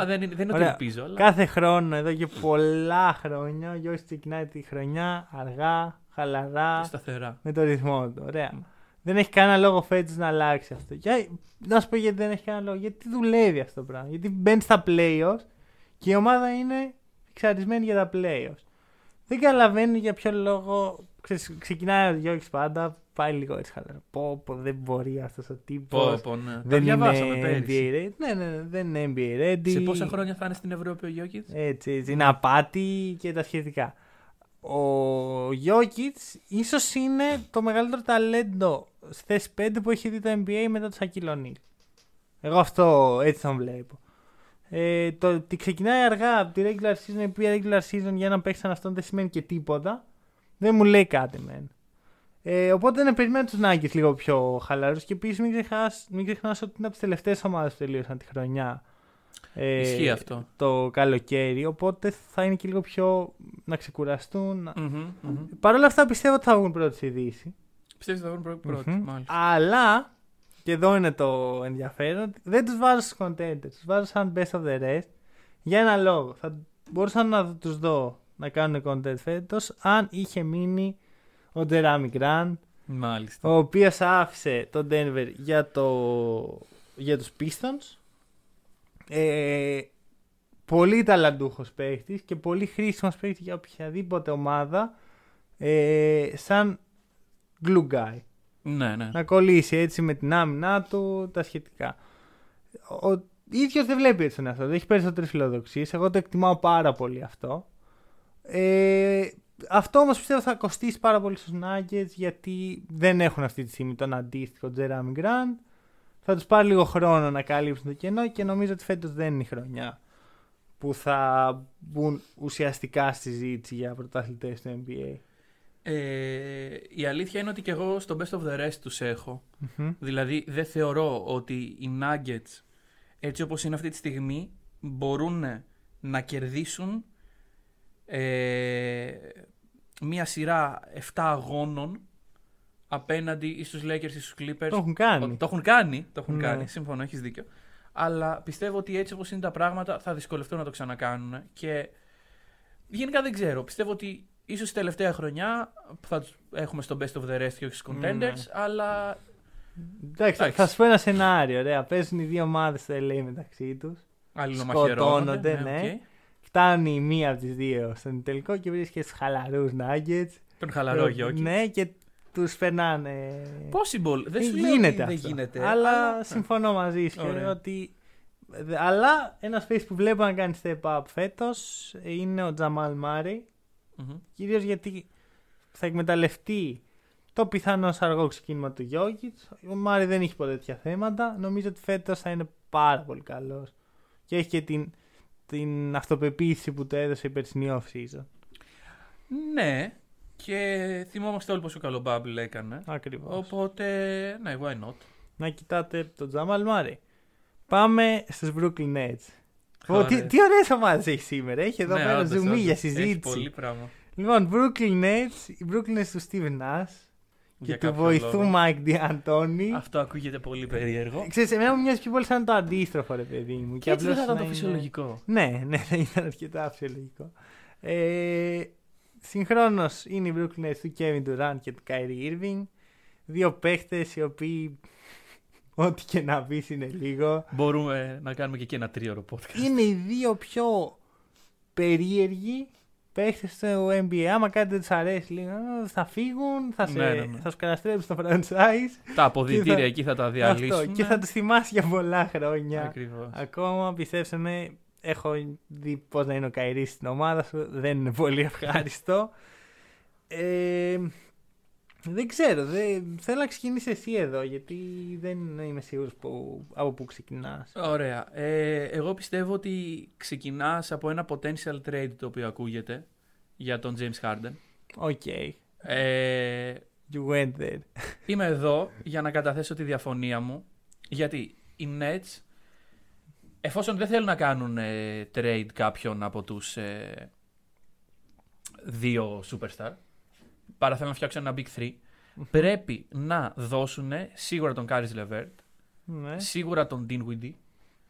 Α, δεν είναι, δεν είναι ότι Ωραία. ελπίζω, αλλά. Κάθε χρόνο, εδώ και πολλά χρόνια, ο Γιώργης ξεκινάει τη χρονιά αργά, χαλαρά, Σταθερά. με το ρυθμό του. Ωραία. Δεν έχει κανένα λόγο φέτος να αλλάξει αυτό. Για, να σου πω γιατί δεν έχει κανένα λόγο. Γιατί δουλεύει αυτό το πράγμα. Γιατί μπαίνει στα playoffs και η ομάδα είναι εξαρισμένη για τα playoffs. Δεν καταλαβαίνω για ποιο λόγο ξέρεις, ξεκινάει ο Γιώργης πάντα, πάει λίγο έτσι χαλαρά. Πω, πω, δεν μπορεί αυτός ο τύπος. Πω, πω, ναι. Τα Δεν διαβάσαμε είναι πέρυσι. NBA ready. Ναι, ναι, ναι, δεν είναι NBA ready. Σε πόσα χρόνια θα είναι στην Ευρώπη ο Γιώκητ. Έτσι, έτσι. Είναι απάτη και τα σχετικά. Ο Γιώκητ ίσως είναι το μεγαλύτερο ταλέντο στη θέση 5 που έχει δει το NBA μετά το Σακύλ Ονίλ. Εγώ αυτό έτσι τον βλέπω. Ε, το ότι ξεκινάει αργά από τη regular season, η οποία regular season για να παίξει σαν αυτόν δεν σημαίνει και τίποτα. Δεν μου λέει κάτι μεν. Ε, οπότε να περιμένω τους Nuggets λίγο πιο χαλαρούς και επίση μην ξεχνάς, μην ξεχνάς ότι είναι από τις τελευταίες ομάδες που τελείωσαν τη χρονιά. Ε, Ισχύει αυτό. Το καλοκαίρι, οπότε θα είναι και λίγο πιο να ξεκουραστούν. να- Μμμ, μμμ. Παρ' όλα αυτά πιστεύω ότι θα βγουν πρώτοι στη Δύση. Πιστεύεις ότι θα βρουν πρώτη, πρώτη, Μμμ. μάλιστα. Αλλά, και εδώ είναι το ενδιαφέρον, δεν τους βάζω στους contenders. Τους βάζω σαν best of the rest για ένα λόγο. Θα μπορούσα να τους δω να κάνουν content φέτος αν είχε μείνει ο Τζεράμι Γκραντ, Μάλιστα. ο οποίος άφησε τον Denver για, το, για τους Pistons. Ε, πολύ ταλαντούχος παίχτης και πολύ χρήσιμος παίχτης για οποιαδήποτε ομάδα ε, σαν glue guy. Ναι, ναι. Να κολλήσει έτσι με την άμυνά του, τα σχετικά. Ο ίδιος δεν βλέπει έτσι τον εαυτό του. Έχει περισσότερες φιλοδοξίες. Εγώ το εκτιμάω πάρα πολύ αυτό. Ε, αυτό όμως πιστεύω θα κοστίσει πάρα πολύ στους Nuggets γιατί δεν έχουν αυτή τη στιγμή τον αντίστοιχο Jeremy Grant. Θα τους πάρει λίγο χρόνο να καλύψουν το κενό και νομίζω ότι φέτος δεν είναι η χρονιά που θα μπουν ουσιαστικά στη συζήτηση για πρωταθλητές του NBA. Ε, η αλήθεια είναι ότι και εγώ στο best of the rest τους έχω. Μμμ. Δηλαδή δεν θεωρώ ότι οι Nuggets έτσι όπως είναι αυτή τη στιγμή μπορούν να κερδίσουν ε, μία σειρά 7 αγώνων απέναντι ή στους Lakers ή στους Clippers. Το έχουν κάνει. Το έχουν κάνει, το έχουν Ναι. κάνει, σύμφωνοι, έχεις δίκιο. Αλλά πιστεύω ότι έτσι όπως είναι τα πράγματα θα δυσκολευτούν να το ξανακάνουν και γενικά δεν ξέρω. Πιστεύω ότι ίσως η τελευταία χρονιά που θα τους έχουμε στο best of the rest και όχι στους contenders, Ναι. αλλά Εντάξει, Εντάξει. θα σου πω ένα σενάριο. Ωραία. Παίζουν οι δύο ομάδες στο LA μεταξύ τους. αλληλομαχαιρώνονται. Σκοτώνονται, ναι. οκ. Φτάνει η μία από τις δύο στον τελικό και βρίσκεται στους χαλαρούς Nuggets. Τον χαλαρό Γιώκη. Ναι, και τους περνάνε. Possible. Δεν σου Ε, λέω γίνεται ότι δεν αυτό. γίνεται. Αλλά συμφωνώ μαζί σου. Ωραία. Ότι... Αλλά ένας face που βλέπω να κάνει step up φέτος είναι ο Τζαμάλ Μάρι. Μμμ. Κυρίως γιατί θα εκμεταλλευτεί το πιθανό αργό ξεκίνημα του Γιώργιτ. Ο Μάρι δεν έχει ποτέ τέτοια θέματα. Νομίζω ότι φέτος θα είναι πάρα πολύ καλός. Και έχει και την, την αυτοπεποίθηση που του έδωσε η περσινή off season. Ναι. Και θυμόμαστε όλοι πόσο καλό Bubble έκανε. Ακριβώς. Οπότε, ναι, why not; Να κοιτάτε τον Τζαμάλ Μάρι. Πάμε στους Brooklyn Nets. Ω, Ωραία. τι, τι ωραίες ομάδες έχεις σήμερα. Έχει εδώ Ναι, πέρα όντως, ζουμί όντως. για Έχεις συζήτηση. πολύ πράγμα. Λοιπόν, Brooklyn Nets. Οι Brooklyn Nets του Steven Nash και Για του κάποιο βοηθού λόγο. Mike D'Antoni. Αυτό ακούγεται πολύ περίεργο. Ξέρεις, εμένα μου μοιάζει πιο πολύ σαν το αντίστροφο, ρε παιδί μου. Και έτσι δεν απλώς θα ήταν να το είναι- φυσιολογικό. Ναι, ναι, θα ήταν αρκετά φυσιολογικό. Ε, Συγχρόνως είναι οι Brooklyn Nets του Kevin Durant και του Kyrie Irving. Δύο παίχτες οι οποίοι. Ό,τι και να πεις είναι λίγο. Μπορούμε να κάνουμε και εκεί ένα τρίωρο podcast. είναι οι δύο πιο περίεργοι παίχτες στο NBA. Άμα κάτι δεν τους αρέσει λίγο, «Α, θα φύγουν, θα, σε, Ναι, ναι, ναι. θα σου καταστρέψουν το franchise. Τα αποδητήρια Και θα- εκεί θα τα διαλύσουν. Αυτό. Και θα τους θυμάσαι για πολλά χρόνια. Ακριβώς. Ακόμα πιστέψτε με, έχω δει πώς να είναι ο Καϊρί στην ομάδα σου. Δεν είναι πολύ ευχάριστο. ε, δεν ξέρω. Δεν, θέλω να ξεκινήσεις εσύ εδώ γιατί δεν είμαι σίγουρος από πού ξεκινάς. Ωραία. Ε, εγώ πιστεύω ότι ξεκινάς από ένα potential trade το οποίο ακούγεται για τον James Harden. Οκ. Ε, You went there. είμαι εδώ για να καταθέσω τη διαφωνία μου γιατί οι Nets εφόσον δεν θέλουν να κάνουν ε, trade κάποιον από τους ε, δύο superstar παρά θέλουν να φτιάξουν ένα big three πρέπει να δώσουν σίγουρα τον Κάρις Λεβέρτ, Ναι. σίγουρα τον Dinwiddie,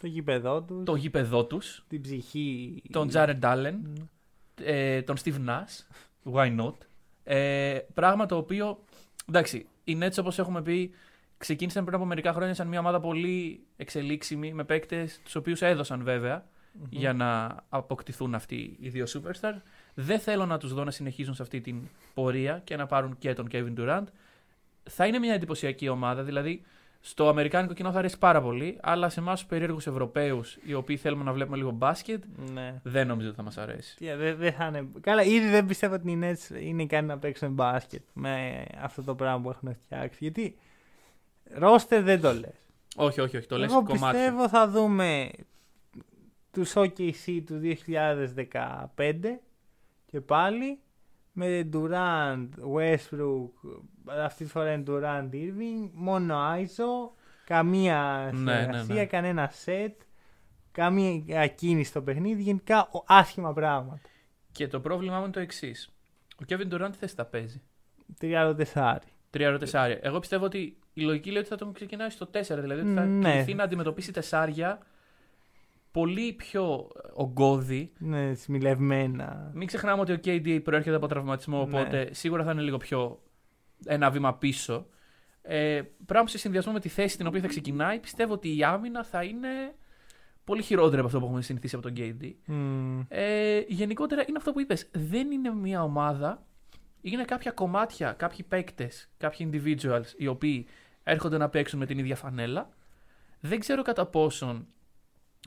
Το γήπεδό τους, το γήπεδό τους, την ψυχή. τον Jared Allen, Ναι. ε, τον Steve Nash. Why not? Ε, πράγμα το οποίο. Εντάξει, οι Nets όπως έχουμε πει ξεκίνησαν πριν από μερικά χρόνια σαν μια ομάδα πολύ εξελίξιμη με παίκτες, τους οποίους έδωσαν βέβαια για να αποκτηθούν αυτοί οι δύο superstar. Δεν θέλω να τους δω να συνεχίζουν σε αυτή την πορεία και να πάρουν και τον Kevin Durant. Θα είναι μια εντυπωσιακή ομάδα, δηλαδή στο Αμερικάνικο κοινό θα αρέσει πάρα πολύ, αλλά σε εμάς τους περίεργους Ευρωπαίους, οι οποίοι θέλουμε να βλέπουμε λίγο μπάσκετ, Ναι. δεν νομίζω ότι θα μας αρέσει. Τι, Δεν δεν θα είναι... Καλά, ήδη δεν πιστεύω ότι οι Nets είναι ικανοί να παίξουν μπάσκετ με αυτό το πράγμα που έχουν φτιάξει. Γιατί ρόστερ δεν το λες. Όχι, όχι, όχι. Το λες Εγώ κομμάτια. πιστεύω θα δούμε τους OKC του 2015 και πάλι με Durant, Westbrook, αυτή τη φορά είναι Durant Irving, μόνο ISO, καμία Ναι, ναι, συνεργασία, ναι. κανένα set, καμία κίνηση στο παιχνίδι, γενικά ο- άσχημα πράγματα. Και το πρόβλημά μου είναι το εξής. Ο Kevin Durant τι θέση θα παίζει. 34. Τρία ρο τεσσάρια. Εγώ πιστεύω ότι η λογική λέει ότι θα τον ξεκινάει στο 4. Δηλαδή ότι θα Ναι. κληθεί να αντιμετωπίσει τεσσάρια πολύ πιο ογκώδη. Ναι, σμιλευμένα. Μην ξεχνάμε ότι ο KD προέρχεται από τραυματισμό, Ναι. οπότε σίγουρα θα είναι λίγο πιο ένα βήμα πίσω. Ε, πράγμα που σε συνδυασμό με τη θέση την οποία θα ξεκινάει, πιστεύω ότι η άμυνα θα είναι πολύ χειρότερη από αυτό που έχουμε συνηθίσει από τον KD. Μμμ. Ε, γενικότερα είναι αυτό που είπες. Δεν είναι μια ομάδα. Είναι κάποια κομμάτια, κάποιοι παίκτες, κάποιοι individuals οι οποίοι έρχονται να παίξουν με την ίδια φανέλα. Δεν ξέρω κατά πόσον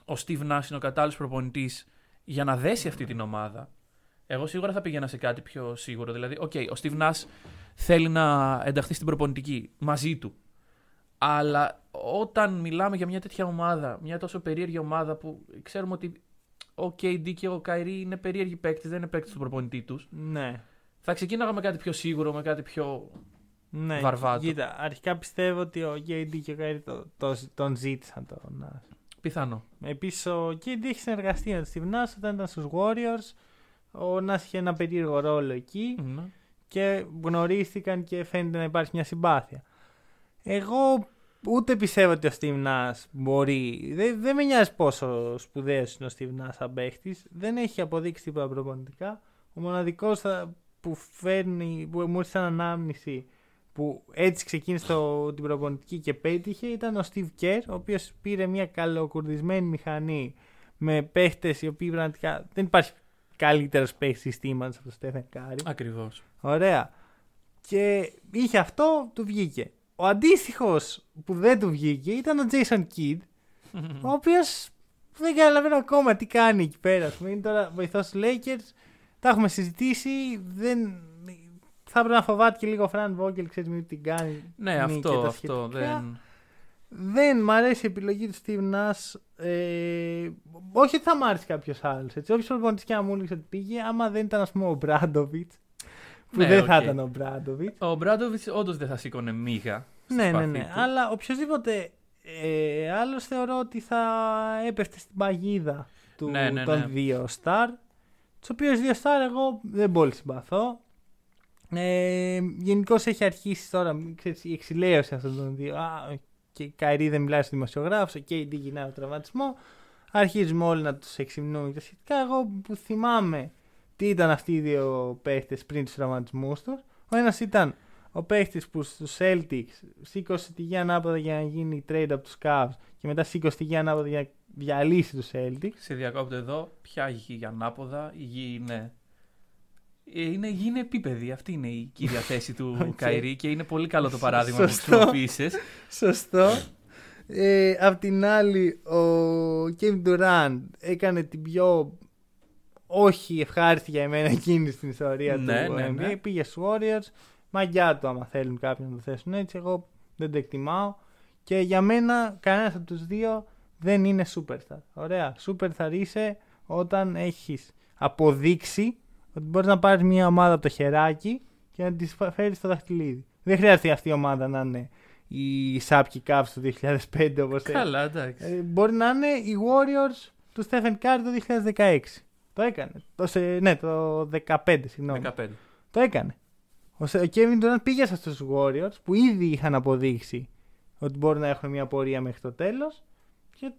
ο Steve Nash είναι ο κατάλληλος προπονητής για να δέσει αυτή την ομάδα. Εγώ σίγουρα θα πήγαινα σε κάτι πιο σίγουρο. Δηλαδή, οκ, ο Steve Nash θέλει να ενταχθεί στην προπονητική μαζί του. Αλλά όταν μιλάμε για μια τέτοια ομάδα, μια τόσο περίεργη ομάδα που ξέρουμε ότι ο KD και ο Kyrie είναι περίεργοι παίκτες, δεν είναι παίκτες του προπονητή τους. Ναι. Θα ξεκίναγα με κάτι πιο σίγουρο, με κάτι πιο. Ναι, Βαρβάτο. Κοίτα, αρχικά πιστεύω ότι ο KD και ο Kyrie το, το, τον ζήτησαν τον Nash. Πιθανό. Επίση, ο KD έχει συνεργαστεί με τον Steve Nash όταν ήταν στους Warriors. Ο Nash είχε ένα περίεργο ρόλο εκεί Ναι. και γνωρίστηκαν και φαίνεται να υπάρχει μια συμπάθεια. Εγώ ούτε πιστεύω ότι ο Steve Nash μπορεί. Δεν, δεν με νοιάζει πόσο σπουδαίος είναι ο Steve Nash σαν παίχτης. Δεν έχει αποδείξει τίποτα προπονητικά. Ο μοναδικός που φέρνει, που μου ήρθε σαν ανάμνηση που έτσι ξεκίνησε το, την προπονητική και πέτυχε ήταν ο Steve Kerr, ο οποίος πήρε μια καλοκουρδισμένη μηχανή με παίχτες οι οποίοι πραγματικά δεν υπάρχει καλύτερος παίχτης συστήματος από τον Στέφεν Κάρη. Ακριβώς. Ωραία. Και είχε αυτό, του βγήκε. Ο αντίστοιχος που δεν του βγήκε ήταν ο Jason Kidd, ο οποίος δεν καταλαβαίνω ακόμα τι κάνει εκεί πέρα. ας πούμε. Είναι τώρα βοηθός του Lakers. Τα έχουμε συζητήσει. Δεν... Θα έπρεπε να φοβάται και λίγο ο Φραν Βόγκελ, ξέρεις μην την κάνει. ναι, νίκη αυτό, και τα αυτό σχετικά. δεν. Δεν μ' αρέσει η επιλογή του Steve Nash. Ε, όχι ότι θα μ' άρεσε κάποιος άλλος. Όποιο προπονητή και αν μου έλεγε ότι πήγε, άμα δεν ήταν ας πούμε ο Μπράντοβιτς. Που Ναι, δεν θα οκ. ήταν ο Ομπράντοβιτς. Ο Ομπράντοβιτς όντως δεν θα σήκωνε μύγα. στο Ναι, ναι, σπαθί ναι. του. Αλλά οποιοδήποτε ε, άλλος θεωρώ ότι θα έπεφτε στην παγίδα του, Ναι, ναι, των ναι. δύο star. Τους οποίους δύο star εγώ δεν πολύ συμπαθώ. Ε, Γενικώς έχει αρχίσει τώρα ξέρεις, η εξηλαίωση αυτών των δύο. Α, και η Καϊρή δεν μιλάει στους δημοσιογράφους, και η γυρνάει ο τραυματισμός. Αρχίζουμε όλοι να τους εξυμνούμε και τα σχετικά. Εγώ που θυμάμαι τι ήταν αυτοί οι δύο παίχτες πριν τους τραυματισμούς τους. Ο ένας ήταν ο παίχτης που στους Celtics σήκωσε τη γη ανάποδα για να γίνει trade από τους Cavs και μετά σήκωσε τη γη ανάποδα για να διαλύσει τους Celtics. Σε διακόπτω εδώ. Ποια γη ανάποδα. Η γη είναι. Ε, Είναι, η γη είναι επίπεδη. Αυτή είναι η κύρια θέση του Οκ. Καϊρί και είναι πολύ καλό το παράδειγμα που Σωστό. χρησιμοποίησες. Σωστό. Ε, απ' την άλλη, ο Kevin Durant έκανε την πιο όχι ευχάριστη για εμένα κίνηση στην ιστορία Ναι, του ναι, NBA. ναι. Πήγε στους Warriors. Μαγιά του άμα θέλουν κάποιον να το θέσουν έτσι. Εγώ δεν το εκτιμάω. Και για μένα κανένας από τους δύο δεν είναι superstar. Ωραία. Superstar είσαι όταν έχεις αποδείξει ότι μπορείς να πάρεις μια ομάδα από το χεράκι και να τη φέρεις στο δαχτυλίδι. Δεν χρειάζεται αυτή η ομάδα να είναι η Σάπκι Cavs του 2005 όπως Καλά, εντάξει. ε, μπορεί να είναι οι Warriors του Stephen Curry το 2016. Το έκανε. Το, σε- ναι, το 15, συγγνώμη. 15. Το έκανε. Ο Σε- ο Kevin Durant πήγε σε αυτούς τους Warriors που ήδη είχαν αποδείξει ότι μπορούν να έχουν μια πορεία μέχρι το τέλος και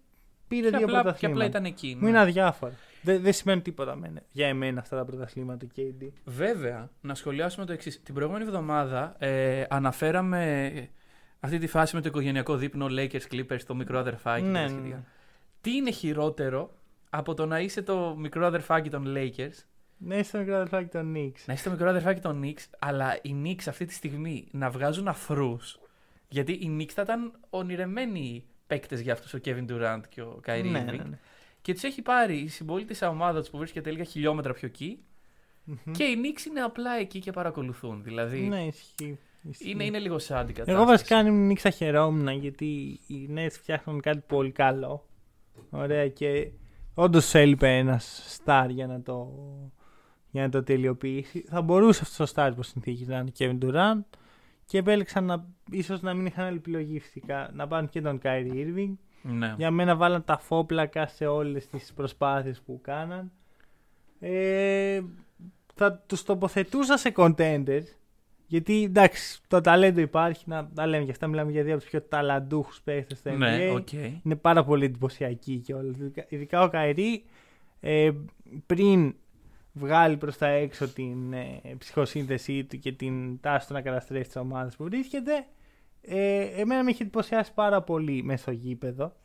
πήρε Και δύο απλά, και πρωταθλήματα. απλά ήταν εκεί. Μου ναι. είναι αδιάφορα. Δεν, δεν σημαίνει τίποτα εμένα- για εμένα αυτά τα πρωταθλήματα του KD. Βέβαια, να σχολιάσουμε το εξής. Την προηγούμενη εβδομάδα ε, αναφέραμε αυτή τη φάση με το οικογενειακό δείπνο Lakers Clippers, το μικρό αδερφάκι. και Ναι, τα ναι, σχετικά. ναι. Τι είναι χειρότερο από το να είσαι το μικρό αδερφάκι των Lakers, Ναι, είσαι μικρό αδερφάκι των Knicks. να είσαι το μικρό αδερφάκι των Knicks, αλλά οι Knicks αυτή τη στιγμή να βγάζουν αφρούς. Γιατί οι Knicks θα ήταν ονειρεμένοι παίκτες για αυτούς ο Kevin Durant και ο Kyrie Ναι, Irving. ναι, ναι. Και του έχει πάρει η συμπολίτη ομάδα τους που βρίσκεται λίγα χιλιόμετρα πιο εκεί. Μμμ. Και οι Knicks είναι απλά εκεί και παρακολουθούν. Δηλαδή Ναι, ισχύει. ισχύει. είναι, είναι λίγο σαν την κατάσταση. Εγώ βασικά αν ήμουν Knicks θα χαιρόμουν γιατί οι Nets φτιάχνουν κάτι πολύ καλό. Ωραία και όντως έλειπε ένας star για να το, για να το τελειοποιήσει. Θα μπορούσε αυτός ο star υπό συνθήκη να είναι ο Kevin Durant και επέλεξαν να, ίσως να μην είχαν άλλη επιλογή φυσικά να πάρουν και τον Kyrie Irving. Ναι. Για μένα βάλαν τα φόπλακα σε όλες τις προσπάθειες που κάναν. Ε, θα τους τοποθετούσα σε contenders. Γιατί εντάξει, το ταλέντο υπάρχει, να τα λέμε και αυτά. Μιλάμε για δύο από τους πιο ταλαντούχους παίχτες στο NBA. Ναι, οκ. Είναι πάρα πολύ εντυπωσιακοί και όλα. Ειδικά- Ειδικά ο Καϊρί ε, πριν βγάλει προς τα έξω την ε, ψυχοσύνθεσή του και την τάση του να καταστρέφει τις ομάδες που βρίσκεται ε, εμένα με έχει εντυπωσιάσει πάρα πολύ μέσα στο γήπεδο.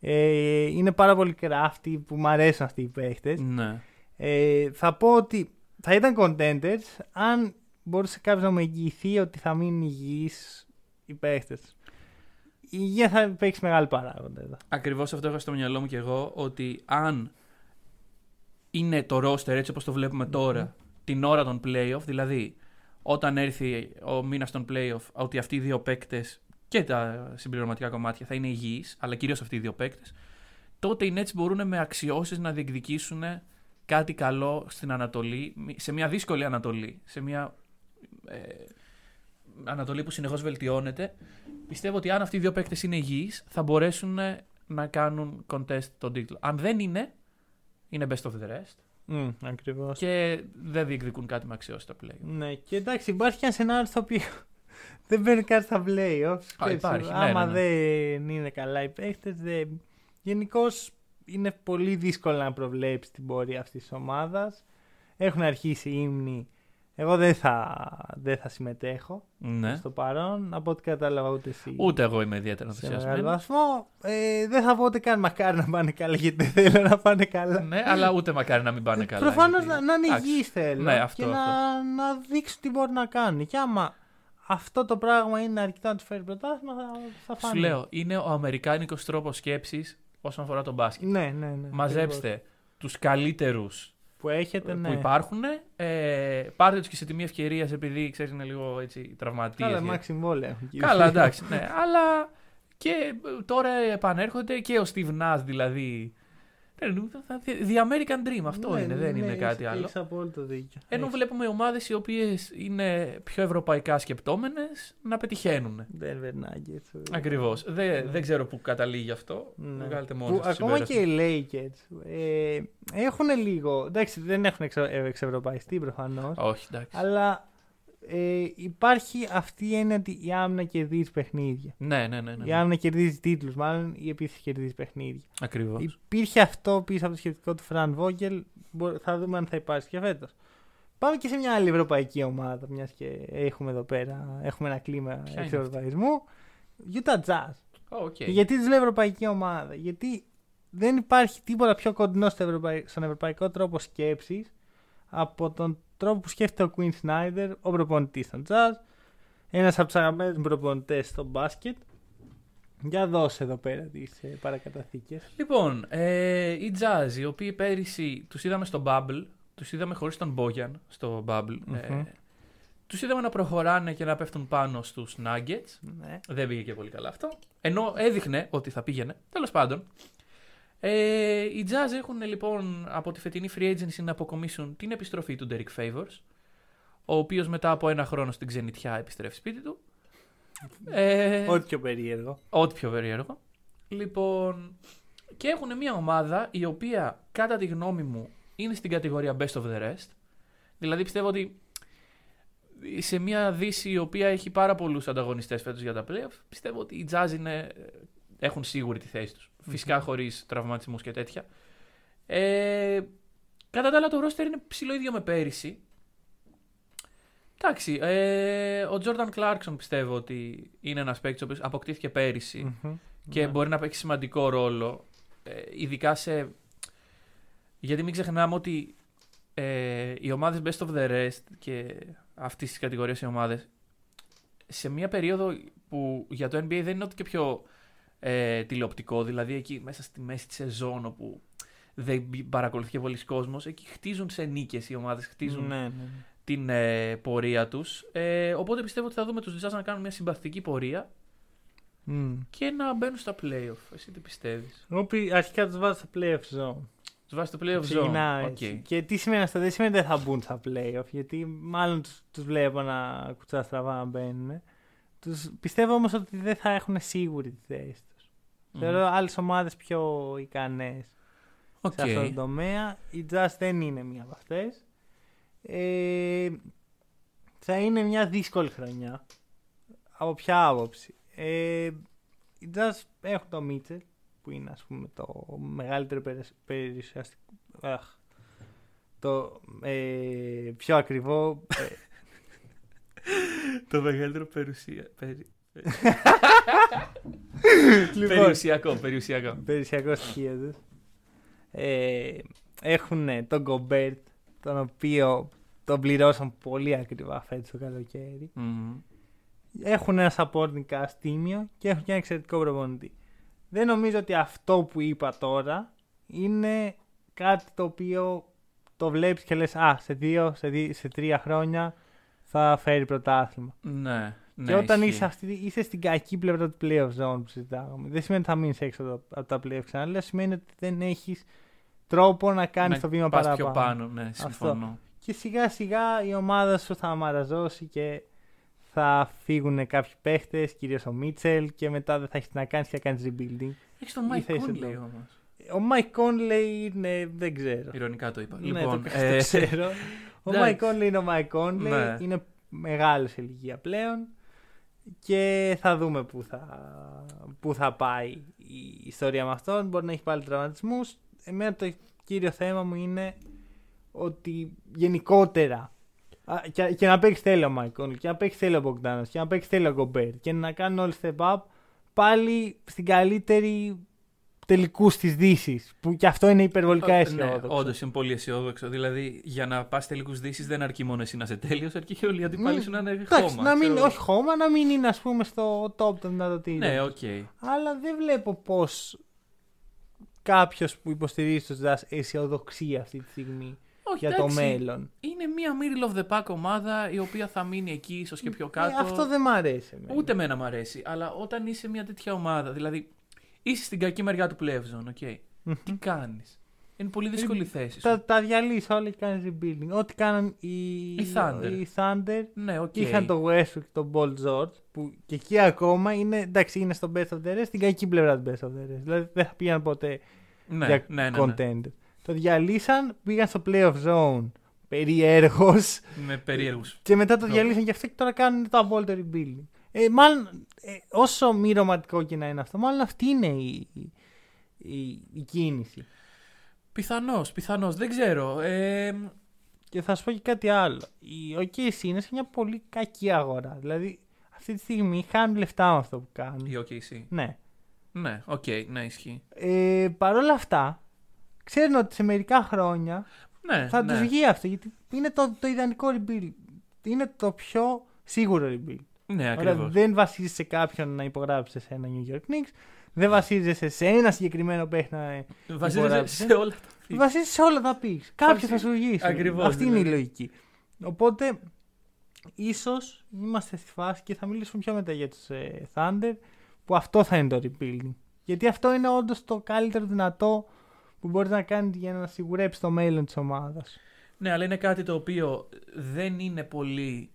Ε, είναι πάρα πολύ crafty που μου αρέσουν αυτοί οι παίχτες. Ναι. Ε, θα πω ότι θα ήταν contenders αν μπορούσε κάποιος να μου εγγυηθεί ότι θα μείνουν υγιείς οι παίχτες. Η υγεία θα παίξει μεγάλη παράγοντα εδώ. Ακριβώς αυτό έχω στο μυαλό μου και εγώ, ότι αν είναι το roster έτσι όπως το βλέπουμε τώρα, την ώρα των playoff, δηλαδή όταν έρθει ο μήνας των playoff, ότι αυτοί οι δύο παίκτες και τα συμπληρωματικά κομμάτια θα είναι υγιείς, αλλά κυρίως αυτοί οι δύο παίκτες, τότε οι Nets μπορούν με αξιώσεις να διεκδικήσουν κάτι καλό στην Ανατολή, σε μια δύσκολη Ανατολή, σε μια ε, Ανατολή που συνεχώς βελτιώνεται. Πιστεύω ότι αν αυτοί οι δύο παίκτες είναι υγιείς, θα μπορέσουν να κάνουν contest τον τίτλο. Αν δεν είναι, είναι best of the rest Mm, ακριβώς. και δεν διεκδικούν κάτι με αξιώσεις τα play. Ναι, και εντάξει, υπάρχει και ένα σενάριο στο οποίο δεν μπαίνει κάτι στα playoffs. Α, Έτσι, υπάρχει, ναι, Άμα ναι, ναι. δεν είναι καλά οι παίχτες, δεν... γενικώς είναι πολύ δύσκολο να προβλέψεις την πορεία αυτής της ομάδας. Έχουν αρχίσει οι ύμνοι. Εγώ δεν θα, δεν θα συμμετέχω Ναι. στο παρόν. Από ό,τι κατάλαβα ούτε εσύ. Ούτε εγώ είμαι ιδιαίτερα σε μεγάλο ενθουσιασμένο. βαθμό. Ε, δεν θα πω ούτε καν μακάρι να πάνε καλά γιατί δεν θέλω να πάνε καλά. ναι, αλλά ούτε μακάρι να μην πάνε καλά. Προφανώς γιατί- να, να είναι Εντάξει. υγιεί θέλω. Ναι, αυτό, και να, αυτό. να δείξουν τι μπορεί να κάνουν. Και άμα αυτό το πράγμα είναι αρκετά να του φέρει πρωτάθλημα, θα, θα φανεί. Σου λέω, είναι ο αμερικάνικος τρόπος σκέψης όσον αφορά τον μπάσκετ. Ναι, ναι, ναι. ακριβώς. Μαζέψτε τους καλύτερους Που έχετε, ναι. που υπάρχουν, ε, πάρτε τους και σε τιμή ευκαιρίας επειδή ξέρεις είναι λίγο έτσι τραυματίες. Καλά, μάξι συμβόλαια έχουν. κύριε. Καλά, εντάξει, ναι. Αλλά και ε, τώρα επανέρχονται και ο Steve Nash δηλαδή. Ναι, θα- The American Dream, αυτό Ναι, είναι, ναι, δεν ναι, είναι έχεις- κάτι άλλο. Έχεις απόλυτο δίκιο. Ενώ Έχεις. βλέπουμε ομάδε οι οποίε είναι πιο ευρωπαϊκά σκεπτόμενε να πετυχαίνουν. Denver Nuggets. Ακριβώ. Δεν, δεν ξέρω πού καταλήγει αυτό. Ναι. Βγάλετε μόνο Που σας το ακόμα και συμπέρασμα. οι Lakers ε, έχουν λίγο. Εντάξει, δεν έχουν εξε, ε, εξευρωπαϊστεί προφανώ. Όχι, εντάξει. Αλλά ε, υπάρχει αυτή η έννοια ότι η άμυνα κερδίζει παιχνίδια. Ναι, ναι, ναι. Η ναι. άμυνα κερδίζει τίτλους, μάλλον η επίθεση κερδίζει παιχνίδια. Ακριβώς. Υπήρχε αυτό πίσω από το σκεπτικό του Φραν Βόγγελ. Μπο- Θα δούμε αν θα υπάρξει και φέτος. Πάμε και σε μια άλλη ευρωπαϊκή ομάδα, μιας και έχουμε εδώ πέρα έχουμε ένα κλίμα Ποια είναι εξευρωπαϊσμού. Utah Jazz. Οκ. Και γιατί τη λέω ευρωπαϊκή ομάδα, Γιατί δεν υπάρχει τίποτα πιο κοντινό στο ευρωπαϊ- στον ευρωπαϊκό τρόπο σκέψης από τον τρόπο που σκέφτεται ο Quinn Snyder, ο προπονητής των Jazz, ένας από τους αγαπημένους προπονητές στο μπάσκετ. Για δώσε εδώ πέρα τις ε, παρακαταθήκες. Λοιπόν, ε, οι Jazz, οι οποίοι πέρυσι τους είδαμε στο Bubble, τους είδαμε χωρίς τον Bojan στο Bubble. Ε, Μμμ. τους είδαμε να προχωράνε και να πέφτουν πάνω στους Nuggets. Ναι. Δεν πήγε και πολύ καλά αυτό. Ενώ έδειχνε ότι θα πήγαινε. Τέλος πάντων. Ε, οι Jazz έχουν λοιπόν από τη φετινή free agency να αποκομίσουν την επιστροφή του Derek Favors, ο οποίος μετά από ένα χρόνο στην ξενιτιά επιστρέφει σπίτι του. Ε, Ό,τι πιο περίεργο. Ό,τι πιο περίεργο. Λοιπόν, και έχουν μια ομάδα η οποία, κατά τη γνώμη μου, είναι στην κατηγορία best of the rest. Δηλαδή πιστεύω ότι σε μια δύση η οποία έχει πάρα πολλούς ανταγωνιστές φέτος για τα playoff, πιστεύω ότι οι Jazz είναι, έχουν σίγουρη τη θέση τους. Φυσικά χωρίς τραυματισμούς και τέτοια. Ε, κατά τα άλλα, το roster είναι ψηλό ίδιο με πέρυσι. Εντάξει, ε, ο Jordan Clarkson πιστεύω ότι είναι ένας παίκτης ο οποίος αποκτήθηκε πέρυσι Μμμ. και Ναι. μπορεί να παίξει σημαντικό ρόλο. Ε, ειδικά σε. Γιατί μην ξεχνάμε ότι ε, οι ομάδες best of the rest και αυτής της κατηγορίας οι ομάδες σε μια περίοδο που για το NBA δεν είναι ότι και πιο ε, τηλεοπτικό, δηλαδή εκεί μέσα στη μέση της σεζόν όπου δεν παρακολουθεί και πολλοί κόσμος, εκεί χτίζουν σε νίκες οι ομάδες, χτίζουν Ναι, ναι. την ε, πορεία τους. Ε, οπότε πιστεύω ότι θα δούμε τους Jazz να κάνουν μια συμπαθητική πορεία Μμ. και να μπαίνουν στα playoff. Εσύ τι πιστεύεις; Εγώ πι- αρχικά τους βάζω στα playoff zone. Τους βάζεις το playoff zone. Ξεκινάει Οκ. έτσι. Και τι σημαίνει αυτό, δεν σημαίνει ότι δεν θα μπουν στα playoff, γιατί μάλλον τους, τους βλέπω να κουτσά στραβά να μπαίνουν. Τους, πιστεύω όμως ότι δεν θα έχουν σίγουρη τη θέση τους. Μμμ. Θεωρώ άλλες ομάδες πιο ικανές Οκ. σε αυτό το τομέα. Η Jazz δεν είναι μία από αυτές. Ε, θα είναι μια δύσκολη χρονιά. Από ποια άποψη. Ε, οι Jazz έχουν το Mitchell που είναι ας πούμε το μεγαλύτερο περισ- περιουσιαστικό αχ, το ε, πιο ακριβό ε, Το μεγαλύτερο περιουσία. Περι... λοιπόν, περιουσιακό, περιουσιακό. περιουσιακός στοιχείο τους. Ε, έχουν τον Gobert τον οποίο τον πληρώσαν πολύ ακριβά φέτος το καλοκαίρι. Μμμ. Έχουν ένα supporting cast τίμιο και έχουν και ένα εξαιρετικό προπονητή. Δεν νομίζω ότι αυτό που είπα τώρα είναι κάτι το οποίο το βλέπεις και λες α, σε δύο, σε, δι- σε τρία χρόνια θα φέρει πρωτάθλημα. Ναι. Ναι, και όταν ισχύει. είσαι, αυτή, είσαι στην κακή πλευρά του playoff zone που συζητάγαμε, δεν σημαίνει ότι θα μείνεις έξω από τα- από τα playoff ξανά, αλλά σημαίνει ότι δεν έχεις τρόπο να κάνεις Να το βήμα πας παραπάνω. πιο πάνω, ναι, συμφωνώ. Και σιγά σιγά η ομάδα σου θα μαραζώσει και θα φύγουν κάποιοι παίχτες, κυρίως ο Μίτσελ, και μετά δεν θα έχεις τι να κάνεις και θα κάνεις rebuilding. Έχεις τον Ή Mike θα είσαι Conley εδώ. όμως. Ο Μάικ Κόνλεϊ είναι. δεν ξέρω. Ειρωνικά το είπα. Ναι, λοιπόν, το, ε, το ξέρω. ο εντάξει. Μάικ Κόνλεϊ είναι ο Μάικ Κόνλεϊ. Ναι. Είναι μεγάλος σε ηλικία πλέον. Και θα δούμε πού θα, πού θα πάει η ιστορία με αυτόν. Μπορεί να έχει πάλι τραυματισμούς. Εμένα το κύριο θέμα μου είναι ότι γενικότερα α, και, και να παίξει θέλει ο Μάικον και να παίξει θέλει ο Μπογκδάνος και να παίξει θέλει ο Γκομπέρ και να κάνουν όλοι step up πάλι στην καλύτερη τελικούς της Δύσης. Που και αυτό είναι υπερβολικά Ναι, αισιόδοξο. όντως είναι πολύ αισιόδοξο. Δηλαδή, για να πας τελικούς δύσει δεν αρκεί μόνο εσύ να είσαι τέλειος, αρκεί και όλοι οι αντιπάλοι σου να είναι Εντάξει, χώμα. να μην, ξέρω. όχι χώμα, να μην είναι ας πούμε στο top των δυνατοτήτων. Ναι, οκ. Αλλά δεν βλέπω πώς κάποιος που υποστηρίζει τους Jazz αισιοδοξεί αυτή τη στιγμή Όχι, για το εντάξει, μέλλον. Είναι μια middle of the pack ομάδα η οποία θα μείνει εκεί, ίσως και πιο κάτω. Ε, αυτό δεν μ' αρέσει. εμένα. Ούτε εμένα μου αρέσει. Αλλά όταν είσαι μια τέτοια ομάδα, δηλαδή είσαι στην κακή μεριά του playoff zone, οκ. Μμμ. Τι κάνεις; Είναι πολύ δύσκολη η θέση σου. Τα, τα διαλύσει όλα και κάνει rebuilding. Ό,τι κάναν οι, Οι Thunder. οι Thunder Ναι, οκ. είχαν το Westbrook και τον Paul George που και εκεί ακόμα είναι, εντάξει, είναι στο best of the rest, στην κακή πλευρά του best of the rest. Δηλαδή δεν θα πήγαν ποτέ Ναι, για ναι, ναι, ναι. contender. Το διαλύσαν, πήγαν στο playoff zone περίεργο Με περίεργο. και μετά το Ναι. διαλύσαν και αυτό και τώρα κάνουν το απόλυτο rebuilding. Ε, μάλλον, ε, όσο μη ρομαντικό και να είναι αυτό, μάλλον αυτή είναι η, η, η κίνηση. Πιθανώς, πιθανώς. Δεν ξέρω. Ε, Και θα σου πω και κάτι άλλο. Η OKC είναι σε μια πολύ κακή αγορά. Δηλαδή, αυτή τη στιγμή χάνουν λεφτά με αυτό που κάνουν. η OKC. Ναι. Ναι, οκ, ναι, ισχύει. Ε, Παρ' όλα αυτά, ξέρουν ότι σε μερικά χρόνια Ναι, θα ναι. τους βγει αυτό. Γιατί είναι το, το ιδανικό rebuild. Είναι το πιο σίγουρο rebuild. Ναι, Ωραία, ακριβώς. δεν βασίζεσαι σε κάποιον να υπογράψει σε ένα New York Knicks. Δεν βασίζεσαι σε ένα συγκεκριμένο παίχτη να Βασίζεται υπογράψεις. σε όλα τα picks. Βασίζεσαι σε όλα τα πεις. Κάποιος θα Βασι- σου βγει. Ακριβώς, Αυτή είναι η δηλαδή. λογική. Οπότε, ίσως είμαστε στη φάση και θα μιλήσουμε πιο μετά για τους ε, Thunder που αυτό θα είναι το rebuilding. Γιατί αυτό είναι όντως το καλύτερο δυνατό που μπορείς να κάνεις για να σιγουρέψεις το μέλλον της ομάδας. Ναι, αλλά είναι κάτι το οποίο δεν είναι πολύ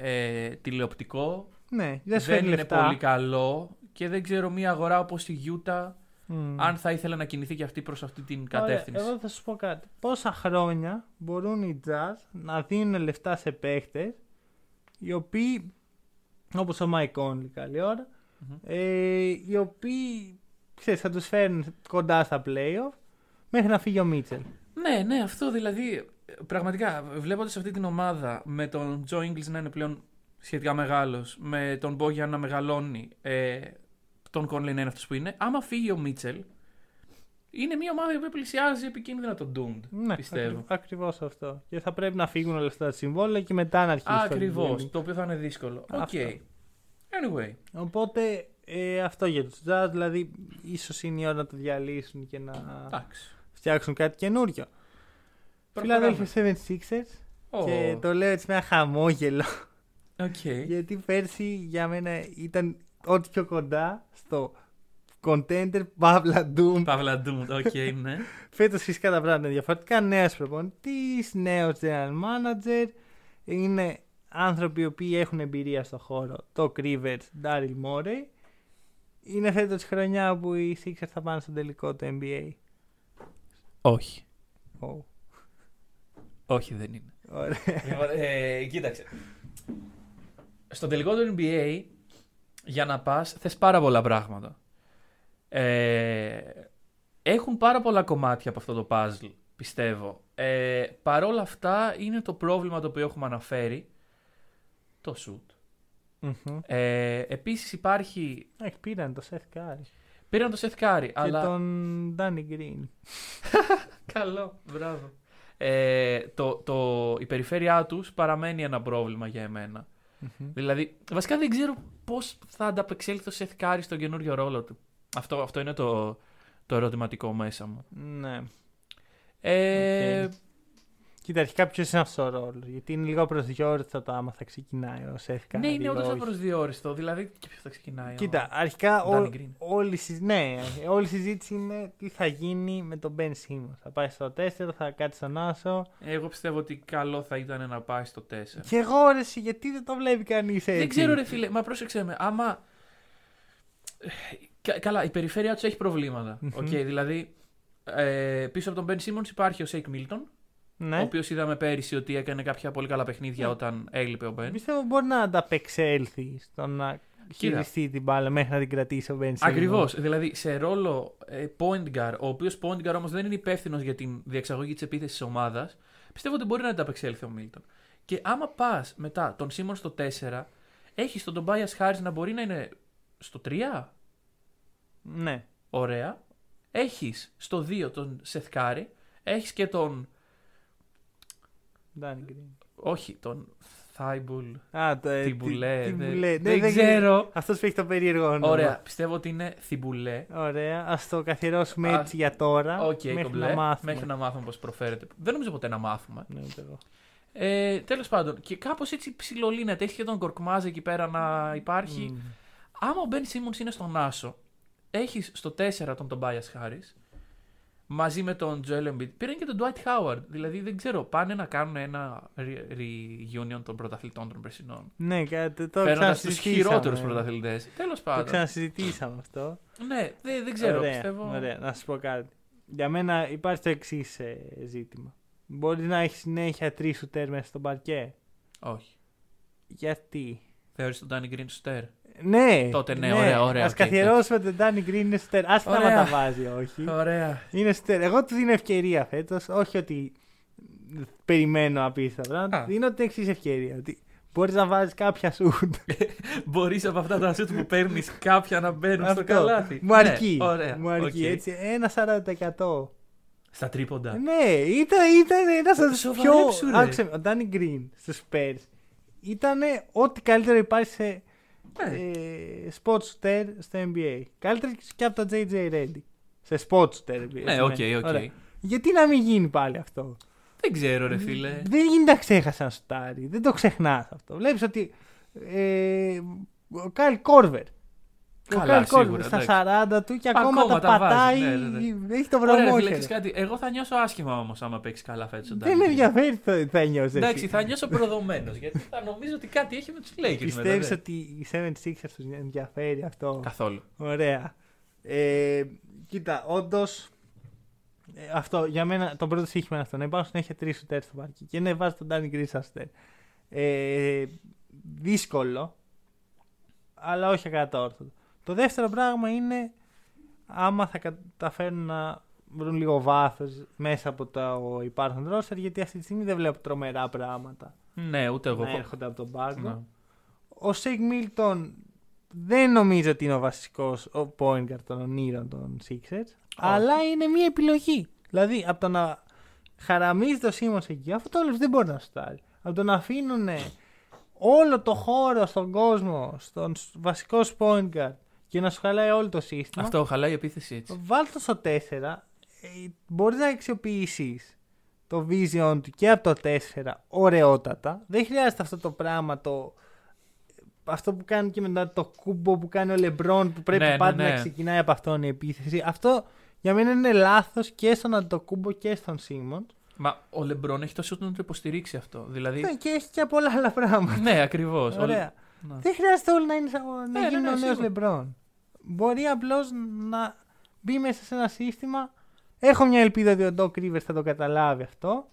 ε, τηλεοπτικό. Ναι, δεν σου δεν φέρνει είναι λεφτά. πολύ καλό. Και δεν ξέρω μια αγορά όπως η Utah Μμ. αν θα ήθελε να κινηθεί και αυτή προς αυτή την Ωραία, κατεύθυνση. εγώ θα σου πω κάτι. Πόσα χρόνια μπορούν οι Jazz να δίνουν λεφτά σε παίχτες οι οποίοι, όπως ο Mike Conley καλή ώρα, ε, οι οποίοι ξέρεις, θα τους φέρουν κοντά στα playoff μέχρι να φύγει ο Μίτσελ. Ναι, ναι, αυτό δηλαδή. Πραγματικά, βλέποντας αυτή την ομάδα με τον Τζο Ingles να είναι πλέον σχετικά μεγάλος, με τον Μπόγια να μεγαλώνει, ε, τον Κόνλεϊ να είναι αυτός που είναι, άμα φύγει ο Μίτσελ, είναι μια ομάδα που πλησιάζει επικίνδυνα το doomed. Ναι, πιστεύω. Ακριβ, ακριβώς αυτό. Και θα πρέπει να φύγουν όλα αυτά τα συμβόλαια και μετά να αρχίσει το Ακριβώς. rebuilding. Το οποίο θα είναι δύσκολο. Οκ. Αυτό. Anyway. Οπότε ε, αυτό για τους Jazz, δηλαδή ίσως είναι η ώρα να το διαλύσουν και να Εντάξει. φτιάξουν κάτι καινούριο. Προχωράμε. Philadelphia 76ers Ω, και το λέω έτσι με ένα χαμόγελο Οκ. γιατί πέρσι για μένα ήταν ό,τι πιο κοντά στο contender παύλα doomed. Παύλα doomed. Οκ, ναι. Φέτος φυσικά τα πράγματα είναι διαφορετικά. Νέος προπονητής, νέος general manager. Είναι άνθρωποι οι οποίοι έχουν εμπειρία στο χώρο. Doc Rivers, Daryl Morey. Είναι φέτος χρονιά που οι Sixers θα πάνε στο τελικό του NBA. Όχι. Oh, Όχι, δεν είναι. ωραία. Λοιπόν, ε, κοίταξε. Στο τελικό του NBA, για να πας, θες πάρα πολλά πράγματα. Ε, έχουν πάρα πολλά κομμάτια από αυτό το puzzle, πιστεύω. Ε, Παρ' όλα αυτά, είναι το πρόβλημα το οποίο έχουμε αναφέρει. Το shoot. Μμμ. Ε, επίσης υπάρχει... Έχει πήραν το Seth Curry. Πήραν το Seth Curry, Και αλλά... τον Danny Green. Καλό, μπράβο. Ε, το, το, η περιφέρειά τους παραμένει ένα πρόβλημα για εμένα. Μμμ. Δηλαδή, βασικά δεν ξέρω πώς θα ανταπεξέλθει ο Σεθ Κάρι στον καινούριο ρόλο του. Αυτό, αυτό είναι το, το ερωτηματικό μέσα μου. Ναι. Ε, Οκ. Κοίτα, αρχικά ποιος είναι αυτός ο ρόλος. Γιατί είναι λίγο απροσδιόριστο το άμα θα ξεκινάει ο Seth Curry. ναι, είναι ή όντως όχι. απροσδιόριστο. Δηλαδή, και ποιος θα ξεκινάει. ο- Κοίτα, αρχικά Danny ό- Green. όλη, η συζ- ναι, όλη η συζήτηση είναι τι θα γίνει με τον Ben Simmons. Θα πάει στο 4, θα κάτσει στον Άσο. Εγώ πιστεύω ότι καλό θα ήταν να πάει στο 4. Και εγώ ρε, εσύ, γιατί δεν το βλέπει κανείς έτσι; Δεν ξέρω, ρε φίλε, μα πρόσεξε με. Άμα. Κα- καλά, η περιφέρεια τους έχει προβλήματα. Μμμ. Οκ, δηλαδή, ε, πίσω από τον Ben Simmons υπάρχει ο Σέικ Μίλτον, Ναι. ο οποίος είδαμε πέρυσι ότι έκανε κάποια πολύ καλά παιχνίδια Ναι. όταν έλειπε ο Ben. Πιστεύω μπορεί να ανταπεξέλθει στο να χειριστεί την μπάλα μέχρι να την κρατήσει ο Ben Simmons. Ακριβώς. Δηλαδή σε ρόλο ε, point guard, ο οποίος point guard όμως δεν είναι υπεύθυνος για την διεξαγωγή της επίθεσης της ομάδας, πιστεύω ότι μπορεί να ανταπεξέλθει ο Μίλτον. Και άμα πας μετά τον Σίμον στο 4, έχεις τον Τομπάια Χάρη να μπορεί να είναι στο 3. Ναι. Ωραία. Έχεις στο 2 τον Σεθκάρη. Έχεις και τον. Danny Green. Όχι, τον Θάιμπουλ. Α, το, ε, Τι μπουλέ. τι δεν- μπουλέ. Δεν Ναι, ξέρω. Αυτός που έχει το περίεργο όνομα. Ωραία. Πιστεύω ότι είναι Θιμπουλέ. Ωραία. Α το καθιερώσουμε Α, έτσι για τώρα. Οκ, μέχρι το μπλε. να μάθουμε. Μέχρι να μάθουμε πώς προφέρεται. Δεν νομίζω ποτέ να μάθουμε. Ναι, ούτε εγώ. Ε, Τέλος πάντων, και κάπως έτσι ψιλολύνεται. Έχει και τον Κορκμάζ εκεί πέρα να υπάρχει. Μμ. Άμα ο Μπεν Σίμονς είναι στον Άσο, έχεις στο 4 τον Τομπάιας Χάρη μαζί με τον Τζοέλ Embiid. Πήραν και τον Dwight Howard. Δηλαδή δεν ξέρω, πάνε να κάνουν ένα re- reunion των πρωταθλητών των περσινών. Ναι, κάτι το Παίρνοντας τους ξανασυζητήσαμε. χειρότερους πρωταθλητές. Τέλος Το πάντων. ξανασυζητήσαμε αυτό. Ναι, δεν, δεν ξέρω. ωραία, πιστεύω. ωραία, να σου πω κάτι. Για μένα υπάρχει το εξής ζήτημα. Μπορείς να έχεις συνέχεια τρεις σουτέρ μέσα στο παρκέ; Όχι. Γιατί; Θεωρείς τον Danny Green σουτέρ. Ναι, Τότε ναι, ωραία, ωραία, Ας οκ, καθιερώσουμε τον Danny Green είναι σουτέρ. Ας τα Ωραία. τα βάζει, όχι. Ωραία. Είναι σουτέρ. Εγώ του δίνω ευκαιρία φέτος. Όχι ότι περιμένω απίστευτα πράγματα. Α. Δίνω την εξής ευκαιρία. Ότι μπορείς να βάζεις κάποια σουτ. Μπορείς από αυτά τα σουτ που παίρνεις κάποια να μπαίνουν στο Αυτό. καλάθι. Μου αρκεί. Ναι, ωραία. Μου αρκεί. οκ. Έτσι, ένα 40%. Στα τρίποντα. Ναι, ήταν, ήταν ένα από τους πιο. Σοβαρέψου, ρε. Άκουσε με, ο Ντάνι Γκριν στους Spurs ήταν ό,τι καλύτερο υπάρχει σε Ναι. ε, spot shooter στο NBA. Καλύτερο και από τον JJ Redick. Σε spot shooter. Ναι, οκ, οκ. Ωραία. Γιατί να μην γίνει πάλι αυτό; Δεν ξέρω, ρε φίλε. Δεν γίνεται να ξέχασα να σουτάρει. Δεν το ξεχνάς αυτό. Βλέπεις ότι. Ε, ο Kyle Korver. Ο Καλά, Kyle Korver σίγουρα, στα 40 του και ακόμα, Ακόμα τα τα πατάει. βάζει, ναι, ναι, Έχει το Ωραία, ρε βρωμό. φίλε, ξέρεις κάτι. Εγώ θα νιώσω άσχημα όμως άμα παίξει καλά φέτος. Δεν με ενδιαφέρει το θα νιώσει. Εντάξει, θα νιώσω προδομένος γιατί θα νομίζω ότι κάτι έχει με τους Lakers. Πιστεύεις μετά, ναι. ότι οι 76ers τους ενδιαφέρει αυτό; Καθόλου. Ωραία. Ε, κοίτα, όντως. αυτό για μένα το πρώτο σύγχυμα είναι αυτό. Να υπάρχουν συνέχεια τρεις σουτέρς στο πάρκι. Και ναι, βάζει τον Ντάνι Γκρι σαν σουτέρ. Ε, δύσκολο, αλλά όχι ακατόρθωτο. Το δεύτερο πράγμα είναι άμα θα καταφέρουν να βρουν λίγο βάθος μέσα από το υπάρχον ρόστερ, γιατί αυτή τη στιγμή δεν βλέπω τρομερά πράγματα Ναι, ούτε εγώ. να έρχονται από τον πάγκο. Ναι. Ο Shake Milton δεν νομίζω ότι είναι ο βασικός ο point guard των ονείρων των Sixers, αλλά είναι μια επιλογή. Δηλαδή από το να χαραμίζει το Σίμον εκεί, αυτό το δεν μπορεί να σουτάρει. Από το να αφήνουν όλο το χώρο στον κόσμο, στον σ- βασικός σου point guard και να σου χαλάει όλο το σύστημα. Αυτό χαλάει η επίθεση έτσι. Βάλτε το στο 4. Ε, μπορείς να αξιοποιήσεις το vision του και από το 4 ωραιότατα. Δεν χρειάζεται αυτό το πράγμα το. Αυτό που κάνει και μετά το κούμπο που κάνει ο Λεμπρόν που πρέπει Ναι, ναι, πάντα ναι. να ξεκινάει από αυτόν η επίθεση. Αυτό για μένα είναι λάθος και στον Αντοκούμπο και στον Σίμον. Μα ο Λεμπρόν έχει τόσο να το υποστηρίξει αυτό. Δηλαδή. Ναι, και έχει και πολλά άλλα πράγματα. ναι, ακριβώς. Ωραία. Ναι. Δεν χρειάζεται όλοι να, είναι, σαν- να Ναι, ναι, γίνουν ναι, ο νέος σίγουρα. Λεμπρόν. Μπορεί απλώς να μπει μέσα σε ένα σύστημα. Έχω μια ελπίδα ότι ο Doc Rivers θα το καταλάβει αυτό.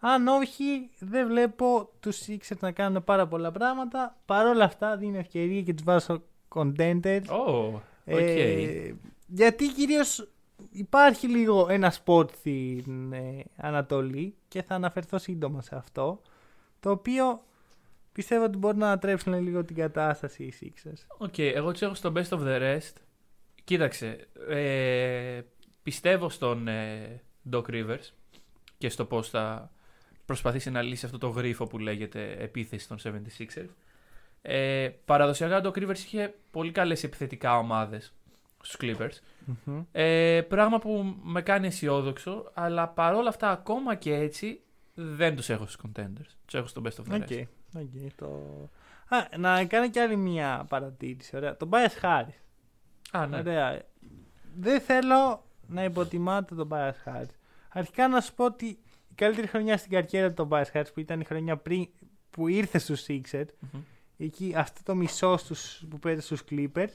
Αν όχι, δεν βλέπω τους Sixers να κάνουν πάρα πολλά πράγματα. Παρ' όλα αυτά, δίνει ευκαιρία και τους βάζω contenders. Oh, οκ. Ε, γιατί κυρίως υπάρχει λίγο ένα σπορτ στην ε, Ανατολή και θα αναφερθώ σύντομα σε αυτό. Το οποίο πιστεύω ότι μπορεί να ανατρέψουν λίγο την κατάσταση οι Sixers. Οκ, εγώ τους έχω στο best of the rest. Κοίταξε, ε, πιστεύω στον ε, Doc Rivers και στο πώς θα προσπαθήσει να λύσει αυτό το γρίφο που λέγεται επίθεση των 76ers. Ε, παραδοσιακά ο Doc Rivers είχε πολύ καλές επιθετικά ομάδες στους Clippers. Ε, πράγμα που με κάνει αισιόδοξο, αλλά παρόλα αυτά ακόμα και έτσι δεν τους έχω στους contenders. Τους έχω στο best of the Οκ. rest. Οκ, το... Α, να κάνω κι άλλη μια παρατήρηση. Ωραία. Tobias Harris. Α, ναι. Ωραία. Δεν θέλω να υποτιμάτε τον Tobias Harris. Αρχικά να σου πω ότι η καλύτερη χρονιά στην καριέρα του Tobias Harris που ήταν η χρονιά πριν που ήρθε στους Sixers Μμμ. εκεί αυτό το μισό στους, που πήρε στους Clippers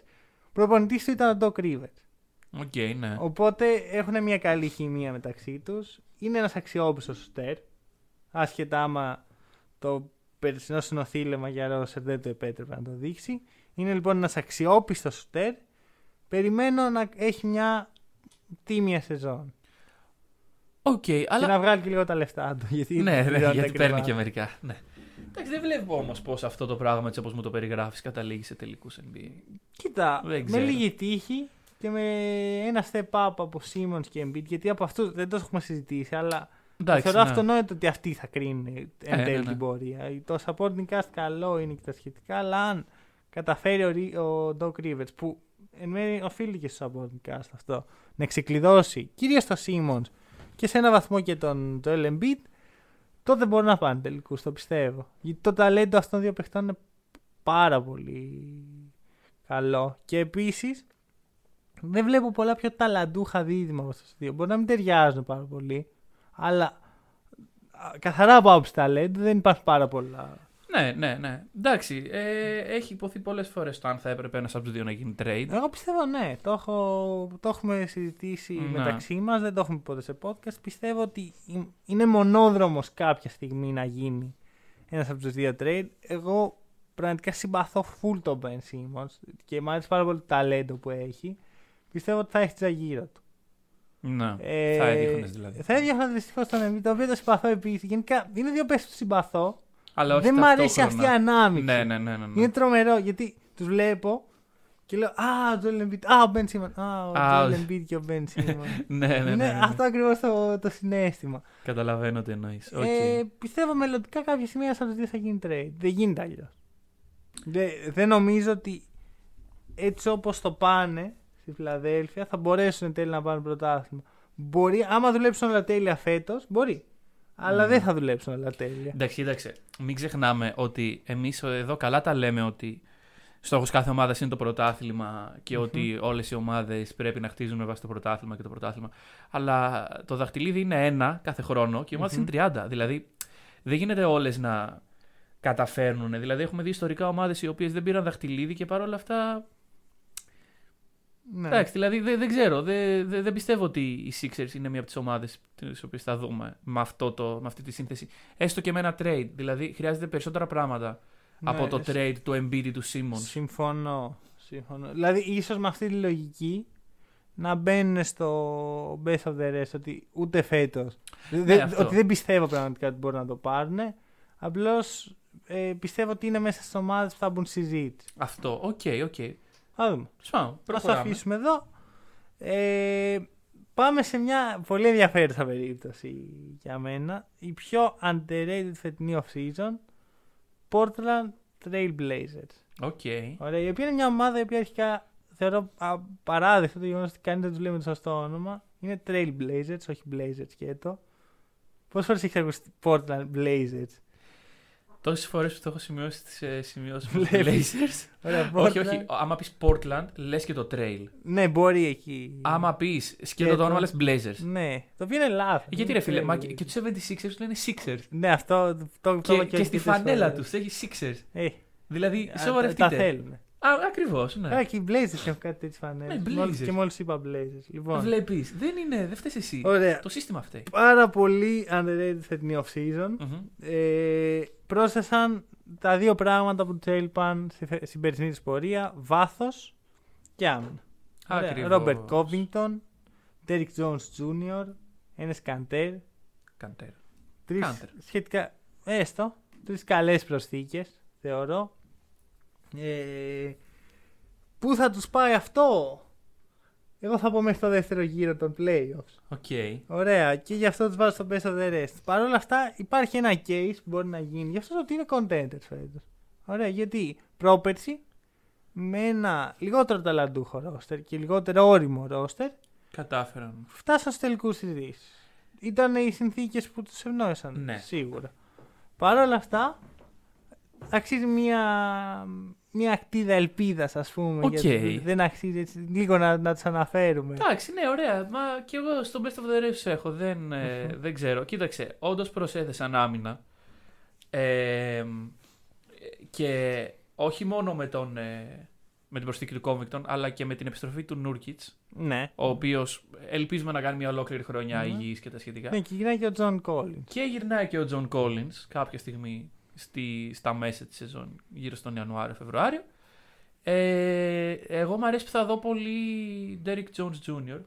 προπονητής του ήταν ο Doc Rivers. Οκ, ναι. Οπότε έχουν μια καλή χημεία μεταξύ τους. Είναι ένας αξιόπιστος σουτέρ. Άσχετα άμα το περσινό συνονθύλευμα για ρόστερ δεν το επέτρεπε να το δείξει. Είναι λοιπόν ένας αξιόπιστος σουτέρ. Περιμένω να έχει μια τίμια σεζόν. Οκ, Και αλλά να βγάλει και λίγο τα λεφτά του. Γιατί, Ναι, ναι, πληρώνεται γιατί ακριβά. παίρνει και μερικά. Ναι. Εντάξει, δεν βλέπω όμως πώς αυτό το πράγμα έτσι όπως μου το περιγράφεις καταλήγει σε τελικούς NBA. Κοίτα, Δεν με ξέρω. λίγη τύχη και με ένα step up από Simmons και Embiid, γιατί γι' αυτούς δεν το έχουμε συζητήσει, αλλά Εντάξει, θεωρώ ναι. αυτονόητο ότι αυτοί θα κρίνουν εν ναι, τέλει ναι. την πορεία. Το supporting cast καλό είναι και τα σχετικά, αλλά αν καταφέρει ο, Ri- ο Doc Rivers, που εν μέρει οφείλει και στο supporting cast αυτό, να ξεκλειδώσει κυρίως το Simmons και σε ένα βαθμό και τον Joel Embiid, τότε μπορούν να πάνε τελικούς, το πιστεύω. Γιατί το ταλέντο αυτών των δύο παιχτών είναι πάρα πολύ καλό. Και επίσης δεν βλέπω πολλά πιο ταλαντούχα δίδυμα από αυτούς τους δύο. Μπορεί να μην ταιριάζουν πάρα πολύ, αλλά α, καθαρά από άποψη ταλέντου δεν υπάρχουν πάρα πολλά. Ναι, ναι, ναι. Εντάξει, ε, έχει υποθεί πολλές φορές το αν θα έπρεπε ένας από τους δύο να γίνει trade. Εγώ πιστεύω ναι, το, έχω, το έχουμε συζητήσει Ναι. μεταξύ μας, δεν το έχουμε ποτέ σε podcast. Πιστεύω ότι η- είναι μονόδρομος κάποια στιγμή να γίνει ένας από τους δύο trade. Εγώ πραγματικά συμπαθώ full τον Ben Simmons και μου αρέσει πάρα πολύ το ταλέντο που έχει. Πιστεύω ότι θα έχει τζαγύρο του. Ναι. Ε, θα έδιωχνε δηλαδή. Θα έδιωχνα δυστυχώς τον Embiid, το οποίο το συμπαθώ επίσης. Γενικά είναι δύο παίχτε που συμπαθώ. Αλλά όχι δεν μ' αρέσει αυτή η ταυτόχρονα. ανάμειξη. Ναι, ναι, ναι. ναι, ναι. Είναι τρομερό γιατί τους βλέπω και λέω Α, ο Joel Embiid. Α, ο Ben Simmons. Α, ο Α, Joel ο- Embiid και ο Ben Simmons. ναι, ναι, ναι, Είναι ναι, ναι. αυτό ακριβώς το, το συνέστημα. Καταλαβαίνω τι εννοείς. Ε, πιστεύω μελλοντικά κάποια στιγμή ένας από τους δύο θα γίνει trade. Δεν γίνεται αλλιώς. Δεν, δεν νομίζω ότι έτσι όπως το πάνε στη Φιλαδέλφια θα μπορέσουν εν τέλει να πάρουν πρωτάθλημα. Μπορεί, άμα δουλέψουν όλα τέλεια φέτος, μπορεί. Αλλά Ναι. δεν θα δουλέψουν όλα τέλεια. Εντάξει, κοίταξε. Μην ξεχνάμε ότι εμείς εδώ καλά τα λέμε ότι στόχος κάθε ομάδας είναι το πρωτάθλημα και ότι όλες οι ομάδες πρέπει να χτίζουν με βάση το πρωτάθλημα και το πρωτάθλημα. Αλλά το δαχτυλίδι είναι ένα κάθε χρόνο και οι ομάδες Μμμ. είναι 30. Δηλαδή δεν γίνεται όλες να καταφέρνουν. Δηλαδή έχουμε δει ιστορικά ομάδες οι οποίες δεν πήραν δαχτυλίδι και παρόλα αυτά. Ναι. Εντάξει, δηλαδή δεν, δεν ξέρω. Δεν, δεν, δεν πιστεύω ότι οι Sixers είναι μία από τις ομάδες τις οποίες θα δούμε με, αυτό το, με αυτή τη σύνθεση. Έστω και με ένα trade. Δηλαδή χρειάζεται περισσότερα πράγματα από το σ- trade του Embiid του Simmons. Συμφωνώ. Συμφωνώ. Δηλαδή, ίσως με αυτή τη λογική να μπαίνουν στο best of the rest ότι ούτε φέτος. Ναι, αυτό. ότι δεν πιστεύω πραγματικά ότι μπορούν να το πάρουν. Απλώς ε, πιστεύω ότι είναι μέσα στις ομάδες που θα μπουν στη συζήτηση. Αυτό, οκ, οκ. Θα δούμε. Σπάω, Θα το προχωράμε. αφήσουμε εδώ. Ε, πάμε σε μια πολύ ενδιαφέρουσα περίπτωση για μένα. Η πιο underrated φετινή off-season. Portland Trail Blazers. Οκ. Ωραία, η οποία είναι μια ομάδα η οποία αρχικά θεωρώ απαράδεκτο το γεγονός ότι κανείς δεν τους λέει με το σωστό όνομα. Είναι Trail Blazers, όχι Blazers σκέτο. Πόσες φορές έχεις ακούσει Portland Blazers; Τόσες φορές που το έχω σημειώσει στι ε, σημειώσεις μου. Βλέπεις. Blazers. Ωραία, όχι, Portland- όχι. Άμα πεις Portland, λες και το Trail. Ναι, μπορεί εκεί. Άμα πεις σκέτο Σκέτο. το όνομα, λες Blazers. Ναι, το οποίο είναι λάθο. Γιατί ρε φίλε, μα και, και τους 76ers λένε Sixers. Ναι, αυτό το, το, το Και, είπα και στη αρκετές φανέλα φορές. τους έχει Sixers. Ε, Δηλαδή, α, τα, τα σοβαρευτείτε. θέλουν. Α, ακριβώς, ναι. Α, και οι Blazers έχουν κάτι τέτοιε φανέλες. Ναι, Blazers. Και μόλις είπα Blazers. Λοιπόν, Βλέπεις. Δεν είναι, δεν φταίεις εσύ. ωραία. Το σύστημα φταίει. Πάρα πολύ underrated φετινή off-season. Μμμ. Ε, πρόσθεσαν τα δύο πράγματα που του έλειπαν στη, φε- στην περσινή της πορεία. Βάθος και άμυνα. Ακριβώς. Ρόμπερτ Κόβινγκτον, Derrick Jones Jr., ένας Καντέρ. Καντέρ. Τρεις Κάντερ. σχετικά, έστω, τρεις καλές προσθήκες, θεωρώ. Ε, πού θα τους πάει αυτό; Εγώ θα πω μέχρι το δεύτερο γύρο των playoffs. Οκ. Ωραία, και γι' αυτό τους βάζω στο best of the rest. Παρ' όλα αυτά, υπάρχει ένα case που μπορεί να γίνει. Γι' αυτό ότι είναι contenders φέτος. Ωραία, γιατί πρόπερση με ένα λιγότερο ταλαντούχο ρόστερ και λιγότερο ώριμο ρόστερ Κατάφεραν. φτάσαν στους τελικούς της Δύσης. Ήταν οι συνθήκες που τους ευνόησαν. Ναι. Σίγουρα. Παρ' όλα αυτά, αξίζει μια, μια αχτίδα ελπίδας, ας πούμε. Οκ. γιατί δεν αξίζει έτσι, λίγο να, να του αναφέρουμε. Εντάξει, ναι, ωραία. Μα και εγώ στο best of the rest τους έχω. Δεν, ε, δεν ξέρω. Κοίταξε, όντως προσέθεσαν άμυνα. Ε, και όχι μόνο με, τον, ε, με την προσθήκη του Covington, αλλά και με την επιστροφή του Nurkić, Ναι. ο οποίος ελπίζουμε να κάνει μια ολόκληρη χρονιά Ναι. υγιής και τα σχετικά. Ναι, και γυρνάει και ο Zach Collins. Και γυρνάει και ο Τζον Collins κάποια στιγμή στη, στα μέσα της σεζόν, γύρω στον Ιανουάριο-Φεβρουάριο. Ε, εγώ μου αρέσει που θα δω πολύ Derrick Jones Jr.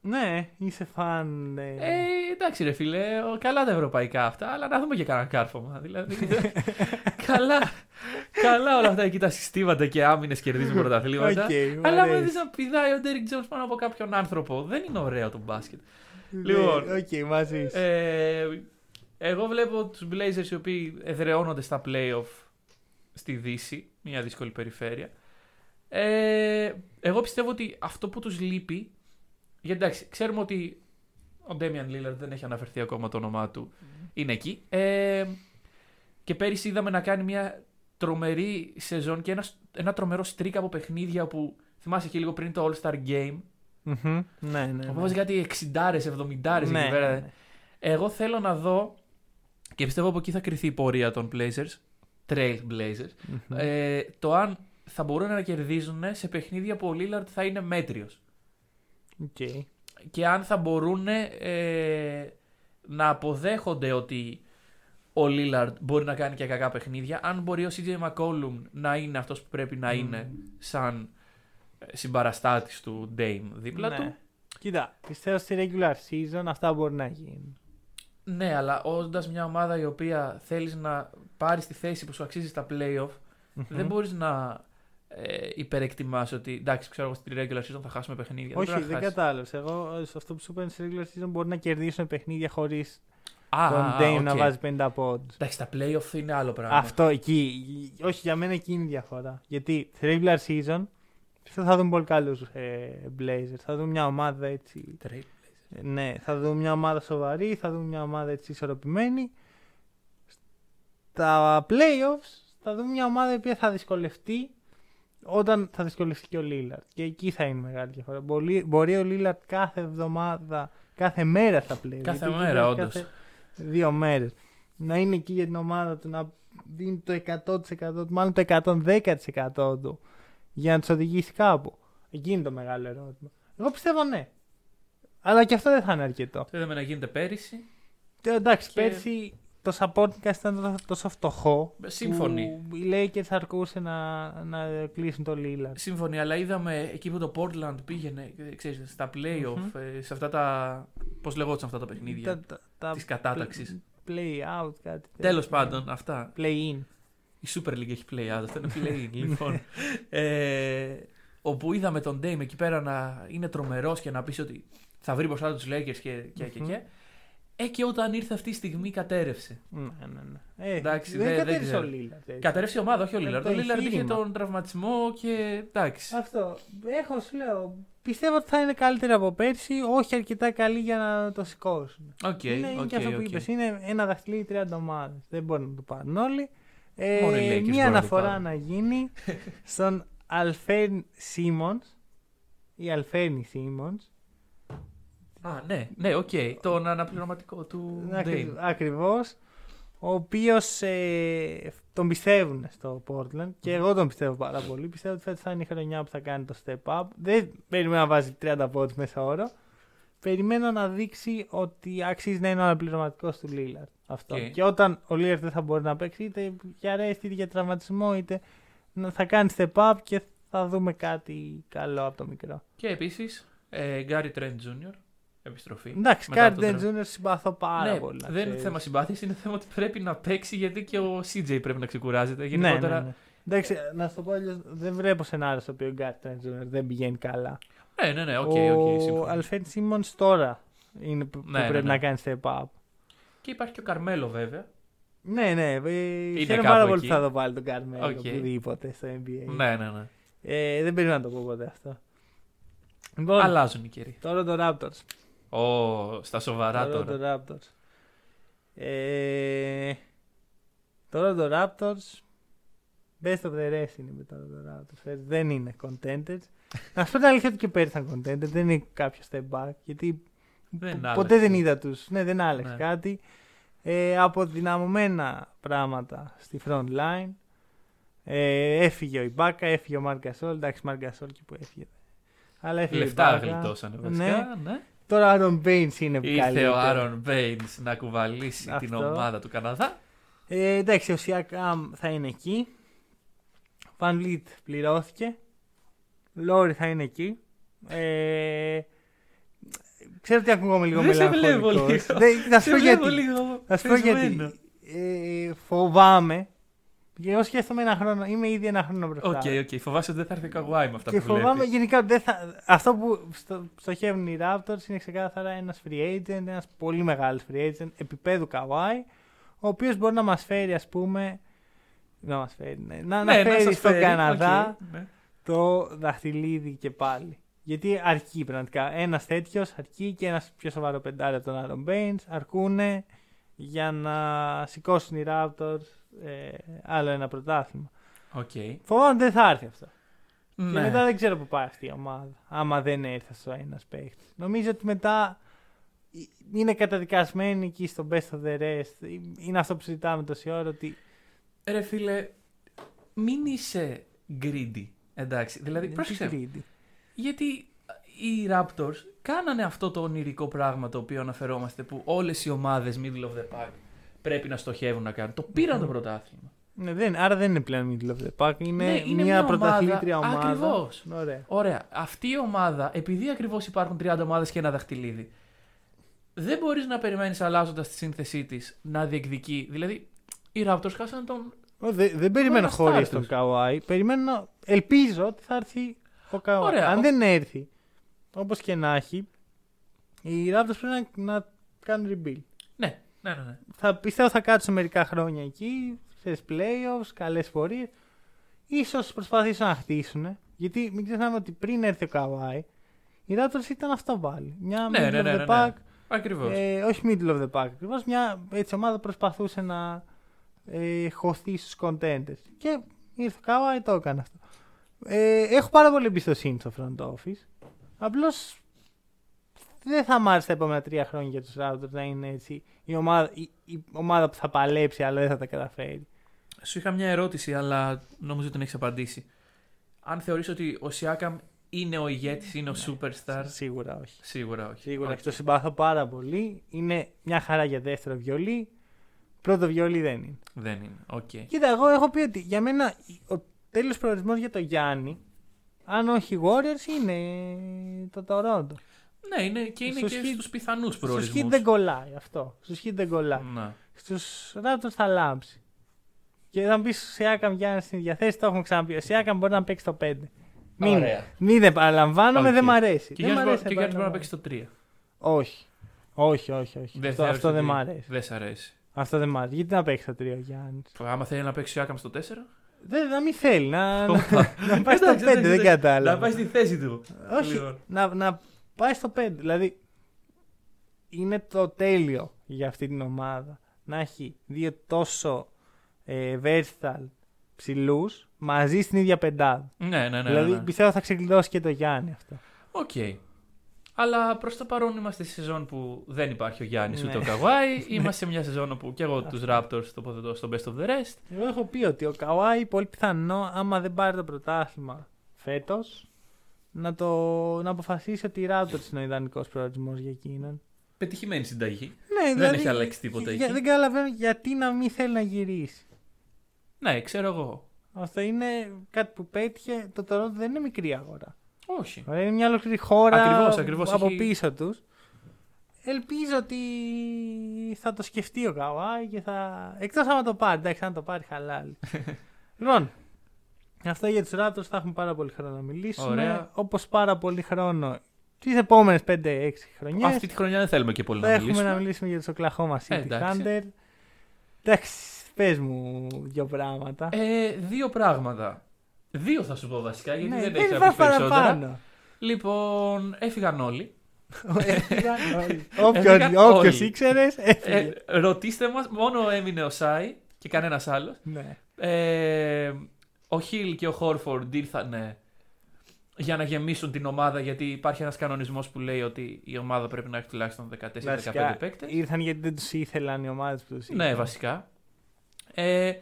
Ναι, είσαι φαν. Ε... Ε, εντάξει ρε φίλε, ο- καλά τα ευρωπαϊκά αυτά, αλλά να δούμε και κανένα κάρφωμα. Δηλαδή, καλά, καλά όλα αυτά εκεί τα συστήματα και άμυνες κερδίζουν πρωταθλήματα. Οκ, μου αλλά άμα αρέσει. δεις να πηδάει ο Derrick Jones πάνω από κάποιον άνθρωπο, δεν είναι ωραίο το μπάσκετ. Ναι, λοιπόν. Οκ, μαζί σου. Ε, εγώ βλέπω τους Blazers οι οποίοι εδραιώνονται στα playoff στη Δύση, μια δύσκολη περιφέρεια. Ε, εγώ πιστεύω ότι αυτό που τους λείπει, γιατί εντάξει, ξέρουμε ότι ο Damian Lillard δεν έχει αναφερθεί ακόμα το όνομά του, είναι εκεί. Ε, και πέρυσι είδαμε να κάνει μια τρομερή σεζόν και ένας, ένα τρομερό στρίκ από παιχνίδια που θυμάσαι και λίγο πριν το All-Star Game. Μμμ. Ναι, ναι. Όπου ναι. βάζει κάτι 60-70 εκεί Ναι, πέρα. ναι. Εγώ θέλω να δω και πιστεύω από εκεί θα κριθεί η πορεία των Blazers, Trail Blazers, Μμμ. ε, το αν θα μπορούν να κερδίζουν σε παιχνίδια που ο Lillard θα είναι μέτριος. Οκ. Και αν θα μπορούν ε, να αποδέχονται ότι ο Lillard μπορεί να κάνει και κακά παιχνίδια, αν μπορεί ο CJ McCollum να είναι αυτός που πρέπει να είναι σαν ε, συμπαραστάτης του Dame δίπλα Ναι. του. Κοίτα, πιστεύω στη regular season αυτά μπορεί να γίνουν. Ναι, αλλά όντας μια ομάδα η οποία θέλεις να πάρεις τη θέση που σου αξίζει στα playoff, δεν μπορείς να ε, υπερεκτιμάς ότι εντάξει, ξέρω εγώ στην regular season θα χάσουμε παιχνίδια. Όχι, πρέπει να δεν χάσεις. κατάλαβες. Εγώ σε αυτό που σου είπα στη regular season μπορεί να κερδίσουν παιχνίδια χωρίς Α, τον α, α, Dame να οκ. βάζει 50 πόντους. Εντάξει, τα playoff είναι άλλο πράγμα. Αυτό εκεί. Όχι, για μένα εκεί είναι η διαφορά. Γιατί στη regular season πιστεύω θα δούμε πολύ καλούς ε, Blazers. Θα δούμε μια ομάδα έτσι. Trail. Ε, Ναι, θα δούμε μια ομάδα σοβαρή, θα δούμε μια ομάδα έτσι ισορροπημένη. Στα playoffs θα δούμε μια ομάδα η οποία θα δυσκολευτεί όταν θα δυσκολευτεί και ο Λίλαρτ. Και εκεί θα είναι μεγάλη διαφορά. Μπορεί, μπορεί ο Λίλαρτ κάθε εβδομάδα, κάθε μέρα στα playoffs. Κάθε γιατί μέρα, έχει όντως. κάθε Δύο μέρες. Να είναι εκεί για την ομάδα του, να δίνει το 100% του, μάλλον το 110% του για να τους οδηγήσει κάπου. Εκεί είναι το μεγάλο ερώτημα. Εγώ πιστεύω ναι. Αλλά και αυτό δεν θα είναι αρκετό. Το είδαμε να γίνεται πέρυσι. Και εντάξει, Και- πέρσι το supporting cast ήταν τόσο- τόσο φτωχό. Σύμφωνοι. Που οι Lakers αρκούσε να, να κλείσουν το Lillard. Σύμφωνοι, αλλά είδαμε εκεί που το Portland πήγαινε ε, ξέρεις, στα playoff, ε, σε αυτά τα. Πώς λεγόταν αυτά τα παιχνίδια Τα- τα- τα της κατάταξης. Play out, κάτι Τέλος τέτοιο. πάντων, αυτά. Play in. Η Super League έχει play out, αυτό είναι play in, λοιπόν. ε, όπου είδαμε τον Dame εκεί πέρα να είναι τρομερός και να πεις ότι θα βρει μπροστά τους Lakers και, και, και, και. Ε, και όταν ήρθε αυτή η στιγμή κατέρευσε. Ναι, ναι, ναι. Ε, Εντάξει, δεν δεν- δεν κατέβησε ο ξέρω. Lillard. έτσι. Κατέρευσε η ομάδα, όχι ο Ε, Lillard. το Ο Lillard είχε εγχείρημα. τον τραυματισμό και εντάξει. Αυτό. Έχω, σου λέω. Πιστεύω ότι θα είναι καλύτερη από πέρσι, όχι αρκετά καλή για να το σηκώσουν. Οκ, είναι, είναι οκ, και αυτό που οκ. είπες, είναι ένα δαχτυλίδι 30 ομάδες. Δεν μπορούν να το πάρουν όλοι. Ε, Μόνο οι Lakers μπορούν μία να το αναφορά πάρουν. να γίνει στον Anfernee Simons ή Anfernee Simons. Α, ναι, ναι, οκ. Τον αναπληρωματικό του Dame. Ακριβώς. Ο οποίος τον πιστεύουν στο Portland και εγώ τον πιστεύω πάρα πολύ. Πιστεύω ότι φέτος θα είναι η χρονιά που θα κάνει το step up. Δεν περιμένω να βάζει 30 πόντους μέσα όρο. Περιμένω να δείξει ότι αξίζει να είναι ο αναπληρωματικός του Lillard. Αυτό. Οκ. Και όταν ο Lillard δεν θα μπορεί να παίξει είτε για rest είτε για τραυματισμό είτε να- θα κάνει step up και θα δούμε κάτι καλό από το μικρό. Και επίσης, ε, Gary Trent Jr. Επιστροφή. Εντάξει, Μετά κάτι το δεν draft. Junior συμπαθώ πάρα ναι, πολύ. να δεν είναι ξέρεις. θέμα συμπάθειας, είναι θέμα ότι πρέπει να παίξει γιατί και ο CJ πρέπει να ξεκουράζεται. Ναι, Γενικότερα. ναι, ναι. Εντάξει, να σου το πω αλλιώς, δεν βλέπω σενάριο στο οποίο ο Gary Trent Junior δεν πηγαίνει καλά. Ναι, ναι, ναι, οκ, ο οκ, σύμφωνα. Anfernee Simons τώρα είναι που, που Ναι, ναι, πρέπει ναι. να κάνει step up. Και υπάρχει και ο Καρμέλο βέβαια. Ναι, ναι. Ε, χαίρομαι κάπου πάρα πολύ εκεί. που θα δω πάλι τον Καρμέλο Οκ. οπουδήποτε στο NBA. Ναι, ναι, ναι. Ε, δεν περίμενα να το πω ποτέ αυτό. Λοιπόν, Αλλάζουν οι καιροί. τώρα το Raptors. Ω, στα σοβαρά Τώρα τώρα. το Raptors. Ε, τώρα το Raptors. Best of the rest είναι μετά το Raptors. Ε, Δεν είναι contenders. να σου πω την αλήθεια ότι και πέρυσι ήταν contenders. Δεν είναι κάποιος step back. Γιατί Δεν πο- άλλαξε. ποτέ δεν είδα τους. Ναι, δεν άλλαξε Ναι. κάτι. Ε, αποδυναμωμένα πράγματα στη front line. Ε, έφυγε ο Ιμπάκα, έφυγε ο Μάρκασόλ. Εντάξει, Μάρκασόλ και που έφυγε. Αλλά έφυγε Λεφτά ο Ibaka. γλιτώσανε Ναι. βασικά. Ναι. Τώρα ο Άρον Baines είναι που Ήρθε καλύτερο. ο Άρον Μπέινς να κουβαλήσει την Αυτό. ομάδα του Καναδά. Ε, εντάξει, ο Σιάκαμ θα είναι εκεί. VanVleet πληρώθηκε. Λόρι θα είναι εκεί. Ε, ξέρω ότι ακούγομαι λίγο Δεν σε βλέπω μελαγχολικός. λίγο. Δεν- Να σου Σε πω βλέπω γιατί. λίγο Να σου πω πεσμένο. γιατί. Ε, φοβάμαι. Και εγώ σκέφτομαι ένα χρόνο. Είμαι ήδη ένα χρόνο μπροστά. Οκ, οκ. Φοβάσαι ότι δεν θα έρθει ο Καουάι με αυτά Και που φοβάμαι βλέπεις. γενικά ότι δεν θα... αυτό που στο, στοχεύουν οι Raptors είναι ξεκάθαρα ένας free agent, ένας πολύ μεγάλος free agent επίπεδου Kawhi, ο οποίος μπορεί να μας φέρει, ας πούμε. Να μας φέρει, ναι, να, να Ναι, φέρει σας στον φέρει, Καναδά οκ, ναι. το δαχτυλίδι και πάλι. Γιατί αρκεί πραγματικά. Ένας τέτοιος αρκεί και ένας πιο σοβαρό πεντάρι από τον Aaron Baines αρκούνε για να σηκώσουν οι Raptors ε, άλλο ένα πρωτάθλημα. Οκ. Φοβάμαι ότι δεν θα έρθει αυτό. Και Ναι. μετά δεν ξέρω πού πάει αυτή η ομάδα. Άμα δεν έρθει στο ένας παίχτη. Νομίζω ότι μετά είναι καταδικασμένοι εκεί στο best of the rest. Είναι αυτό που συζητάμε τόση ώρα ότι. Ρε φίλε, μην είσαι greedy. Εντάξει, δηλαδή είναι πρόσεξε. greedy. Γιατί οι Raptors κάνανε αυτό το ονειρικό πράγμα το οποίο αναφερόμαστε που όλες οι ομάδες middle of the pack πρέπει να στοχεύουν να κάνουν. Το πήραν το πρωτάθλημα. Ναι, δεν, άρα δεν είναι πλέον middle of the pack. Είναι, Ναι, είναι μια, μια πρωταθλήτρια ομάδα. ομάδα. Ακριβώς. Ωραία. Ωραία. Αυτή η ομάδα, επειδή ακριβώς υπάρχουν 30 ομάδες και ένα δαχτυλίδι, δεν μπορείς να περιμένεις αλλάζοντας τη σύνθεσή της να διεκδικεί. Δηλαδή, οι Raptors χάσαν τον. Ω, δε- δεν περιμένω ένα χωρίς status. τον Καουάι. Περιμένω, ελπίζω ότι θα έρθει ο Καουάι. Ωραία, Αν ο- δεν έρθει, όπως και να έχει, οι Raptors πρέπει να, να κάνουν rebuild. Ναι, ναι, ναι. ναι. θα πιστεύω θα κάτσουν μερικά χρόνια εκεί, σε playoffs, καλές πορείες. Ίσως προσπαθήσουν να χτίσουν. Γιατί μην ξεχνάμε ότι πριν έρθει ο Καβάη, οι Raptors ήταν αυτό πάλι. Μια Ναι, middle ναι, ναι, of ναι, the ναι. pack. Ακριβώς. Ε, όχι middle of the pack ακριβώς. Μια έτσι, ομάδα προσπαθούσε να ε, χωθεί στους contenders. Και ήρθε ο Καβάη, το έκανε αυτό. Ε, έχω πάρα πολύ εμπιστοσύνη στο front office. Απλώς δεν θα μ' άρεσε τα επόμενα τρία χρόνια για τους Raptors να είναι έτσι η ομάδα, η, η ομάδα που θα παλέψει αλλά δεν θα τα καταφέρει. Σου είχα μια ερώτηση, αλλά νομίζω ότι την έχεις απαντήσει. Αν θεωρείς ότι ο Σιάκαμ είναι ο ηγέτης, είναι ο superstar; Σίγουρα όχι. Σίγουρα όχι. Σίγουρα Όχι. όχι. Το συμπάθω πάρα πολύ. Είναι μια χαρά για δεύτερο βιολί. Πρώτο βιολί δεν είναι. Δεν είναι. Οκ. Κοίτα, εγώ έχω πει ότι για μένα ο τέλειος προορισμός για το Γιάννη, αν όχι οι Warriors, είναι το Toronto. Ναι, είναι και είναι Στους και Heat- στους πιθανούς Στου προορισμούς. Heat δεν κολλάει αυτό. Στου hit δεν κολλάει. Ναι. Στους Raptors θα λάμψει. Και θα μου πει ο Σιάκαμ Γιάννη στην ίδια θέση, το έχουμε ξαναπεί. Ο Σιάκαμ μπορεί να παίξει το 5. Μην, Ωραία. μην δεν παραλαμβάνομαι, Οκ. δεν μ' αρέσει. Και δεν μ' Γιάννης αρέσει μπορεί- και Γιάννης μπορεί να παίξει επαναλαμβάνω. το 3. Όχι. Όχι, όχι, όχι. αυτό θεωρείς αυτό δεν ότι μ' αρέσει. Δεν σ' αρέσει. Αυτό δεν μ' αρέσει. Γιατί να παίξει το 3 ο Γιάννη. Άμα θέλει να παίξει ο Σιάκαμ στο 4. Δεν, να μην θέλει. Να, να, Οπα. να πάει στο 5, Εντάξει, εντάξει, δεν εντάξει. κατάλαβα. Να πάει στη θέση του. Όχι, Λοιπόν. να, να πάει στο 5. Δηλαδή, είναι το τέλειο για αυτή την ομάδα να έχει δύο τόσο ε, versatile ψηλούς μαζί στην ίδια πεντάδα. Ναι, ναι, ναι. δηλαδή, ναι, ναι. πιστεύω θα ξεκλειδώσει και το Γιάννη αυτό. Οκ. Αλλά προς το παρόν είμαστε στη σεζόν που δεν υπάρχει ο Γιάννης Ναι. ούτε ο Καουάι. είμαστε σε μια σεζόν όπου και εγώ τους Raptors τοποθετώ στο best of the rest. Εγώ έχω πει ότι ο Καουάι πολύ πιθανό, άμα δεν πάρει το πρωτάθλημα φέτος, να, το, να αποφασίσει ότι η Raptors είναι ο ιδανικό προορισμός για εκείνον. Πετυχημένη συνταγή. Ναι, δηλαδή, έχει αλλάξει τίποτα για- εκεί. Δεν καταλαβαίνω γιατί να μην θέλει να γυρίσει. Ναι, ξέρω εγώ. Αυτό είναι κάτι που πέτυχε. Το Toronto δεν είναι μικρή αγορά. Όχι. Ωραία, Είναι μια ολόκληρη χώρα Ακριβώς, ακριβώς, από έχει- πίσω τους. Ελπίζω ότι θα το σκεφτεί ο Καουάι και θα. Εκτός άμα το πάρει. Εντάξει, αν το πάρει, χαλάλι. λοιπόν, αυτό για τους Raptors θα έχουμε πάρα πολύ χρόνο να μιλήσουμε. Ωραία. Όπως πάρα πολύ χρόνο τις επόμενες 5-6 χρονιές. Αυτή τη χρονιά δεν θέλουμε και πολύ θα να έχουμε μιλήσουμε. να μιλήσουμε για τους Oklahoma City Ε, εντάξει. Thunder. Εντάξει, πες μου δύο πράγματα. Ε, δύο πράγματα. Δύο θα σου πω βασικά, γιατί Ναι, δεν δεν έχεις να είπα πεις περισσότερα. παραπάνω. Λοιπόν, έφυγαν όλοι. Έφυγαν όλοι. Έφυγαν Όποιος- Όποιος όλοι. ήξερες, έφυγε. Ε, ρωτήστε μας, μόνο έμεινε ο Σάι και κανένας άλλος. Ναι. Ε, ο Χιλ και ο Χόρφορντ ήρθαν για να γεμίσουν την ομάδα γιατί υπάρχει ένας κανονισμός που λέει ότι η ομάδα πρέπει να έχει τουλάχιστον 14-15 Βασικά, παίκτες. ήρθαν γιατί δεν τους ήθελαν οι ομάδες που τους Ναι, ήθελαν. βασικά. Ε,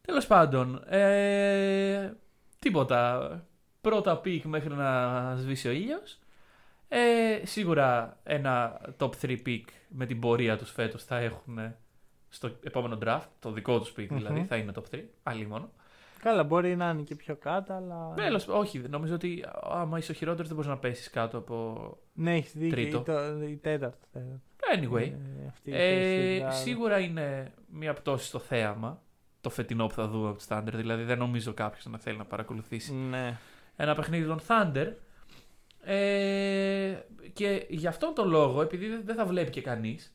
τέλος πάντων, ε, τίποτα. Πρώτα pick μέχρι να σβήσει ο ήλιος. Ε, σίγουρα ένα top 3 pick με την πορεία τους φέτος θα έχουν στο επόμενο draft. Το δικό τους pick δηλαδή Μμμ. θα είναι top 3. Αλίμονο. Καλά, μπορεί να είναι και πιο κάτω, αλλά. Τέλος, όχι, νομίζω ότι άμα είσαι ο χειρότερος δεν μπορείς να πέσεις κάτω από... Ναι, έχεις δίκιο. Τρίτο. Η, το, η τέταρτη. τέταρτη. Anyway. Ε, αυτή η θέση, Ε, μπράβο. σίγουρα είναι μια πτώση στο θέαμα το φετινό που θα δούμε από το Thunder. Δηλαδή δεν νομίζω κάποιος να θέλει να παρακολουθήσει Ναι. ένα παιχνίδι των Thunder. Ε, και γι' αυτόν τον λόγο, επειδή δεν- δεν θα βλέπει και κανείς,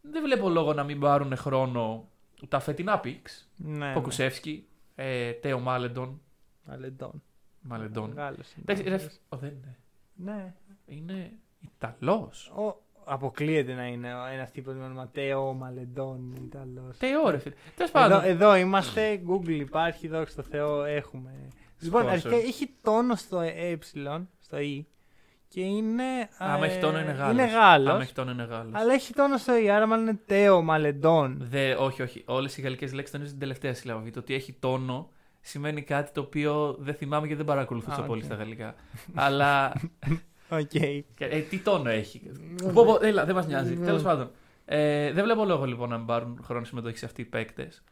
δεν βλέπω λόγο να μην πάρουν χρόνο τα φετινά picks. Ναι. Ποκουσεύσκι, ε, Τέο Μάλεντον. ναι. Αλεντών. Μάλεντον. Μεγάλος είναι. Εντάξει, ρε, ο, δεν είναι. Ναι. Είναι Ιταλό. Ο, αποκλείεται να είναι ένα τύπο με όνομα Τέο Μαλεντών Ιταλό. Τέο, ρε φίλε. Τέλο Εδώ, πάντων. εδώ είμαστε, Google υπάρχει, δόξα τω Θεώ, έχουμε. Λοιπόν, Sponsor. αρχικά έχει τόνο στο ε, στο e και είναι. Άμα ε, έχει τόνο είναι Γάλλος. Είναι Γάλλος, Άμα έχει τόνο είναι Γάλλος. αλλά έχει τόνο στο e, άρα μάλλον είναι Τέο Μαλεντόν. Δε, όχι, όχι. Όλες οι γαλλικές λέξεις τονίζουν την τελευταία σύλλαβη. Το ότι έχει τόνο σημαίνει κάτι το οποίο δεν θυμάμαι γιατί δεν παρακολουθούσα Α, πολύ οκ. στα γαλλικά. Αλλά. Οκ. και, ε, τι τόνο έχει. Πω, πω, έλα, δεν μας νοιάζει. Ναι. Τέλος πάντων. Ε, δεν βλέπω λόγο λοιπόν να μην πάρουν χρόνο συμμετοχή σε αυτοί οι παίκτες.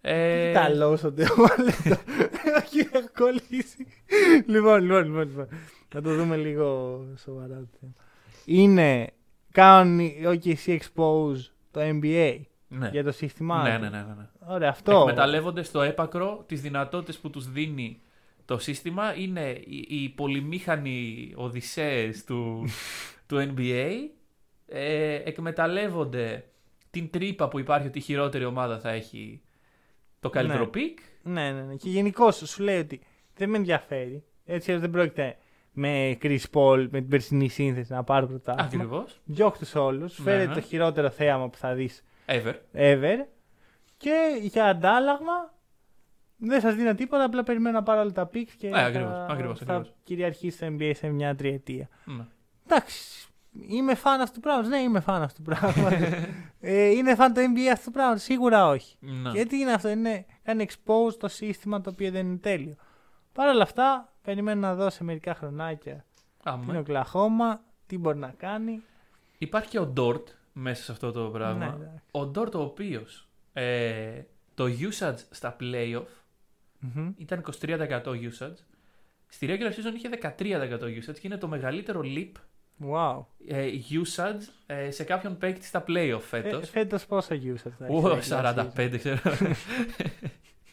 Ε, Ιταλό ο Τέο Μαλεντών. Όχι, έχω κολλήσει. Λοιπόν, λοιπόν, λοιπόν, λοιπόν. Να το δούμε λίγο σοβαρά το θέμα. Είναι. Κάνουν οι OKC Expose το NBA ναι. για το σύστημά ναι, του. ναι, ναι, ναι, ναι. Ωραία, αυτό. Εκμεταλλεύονται στο έπακρο τις δυνατότητες που τους δίνει το σύστημα. Είναι οι, οι πολυμήχανοι οδυσσέες του, του NBA. Ε, εκμεταλλεύονται την τρύπα που υπάρχει ότι η χειρότερη ομάδα θα έχει το καλύτερο Ναι. pick. Ναι, ναι, ναι. Και γενικώς σου λέει ότι δεν με ενδιαφέρει. Έτσι δεν πρόκειται με Chris Paul, με την περσινή σύνθεση να πάρω πρωτάθλημα. Ακριβώς. Διώξ' τους όλους. Ναι, Φέρε ναι. το χειρότερο θέαμα που θα δεις Ever. ever. Και για αντάλλαγμα δεν σας δίνω τίποτα. Απλά περιμένω να πάρω όλα τα picks και Ναι, ακριβώς, θα, ακριβώς, θα ακριβώς. κυριαρχήσει το NBA σε μια τριετία. Ναι. Εντάξει. Είμαι φαν αυτού του πράγματος. Ναι, είμαι φαν αυτού του πράγματος. ε, είναι φαν το NBA αυτού του πράγματος. Σίγουρα όχι. Ναι. Γιατί είναι αυτό, είναι, κάνει expose το σύστημα το οποίο δεν είναι τέλειο. Παρ' όλα αυτά, περιμένω να δω σε μερικά χρονάκια Άμα. την Οκλαχώμα, τι μπορεί να κάνει. Υπάρχει και ο Ντόρτ μέσα σε αυτό το πράγμα. Ναι, εντάξει. ο Ντόρτ ο οποίος Ε, το usage στα playoff Μμμ. ήταν 23% usage. Στη regular season είχε 13% usage και είναι το μεγαλύτερο leap Wow. ε, usage ε, σε κάποιον παίκτη στα playoff Ε, φέτος. φέτος πόσα user θα έχει. Ω, στο regular 45 ξέρω.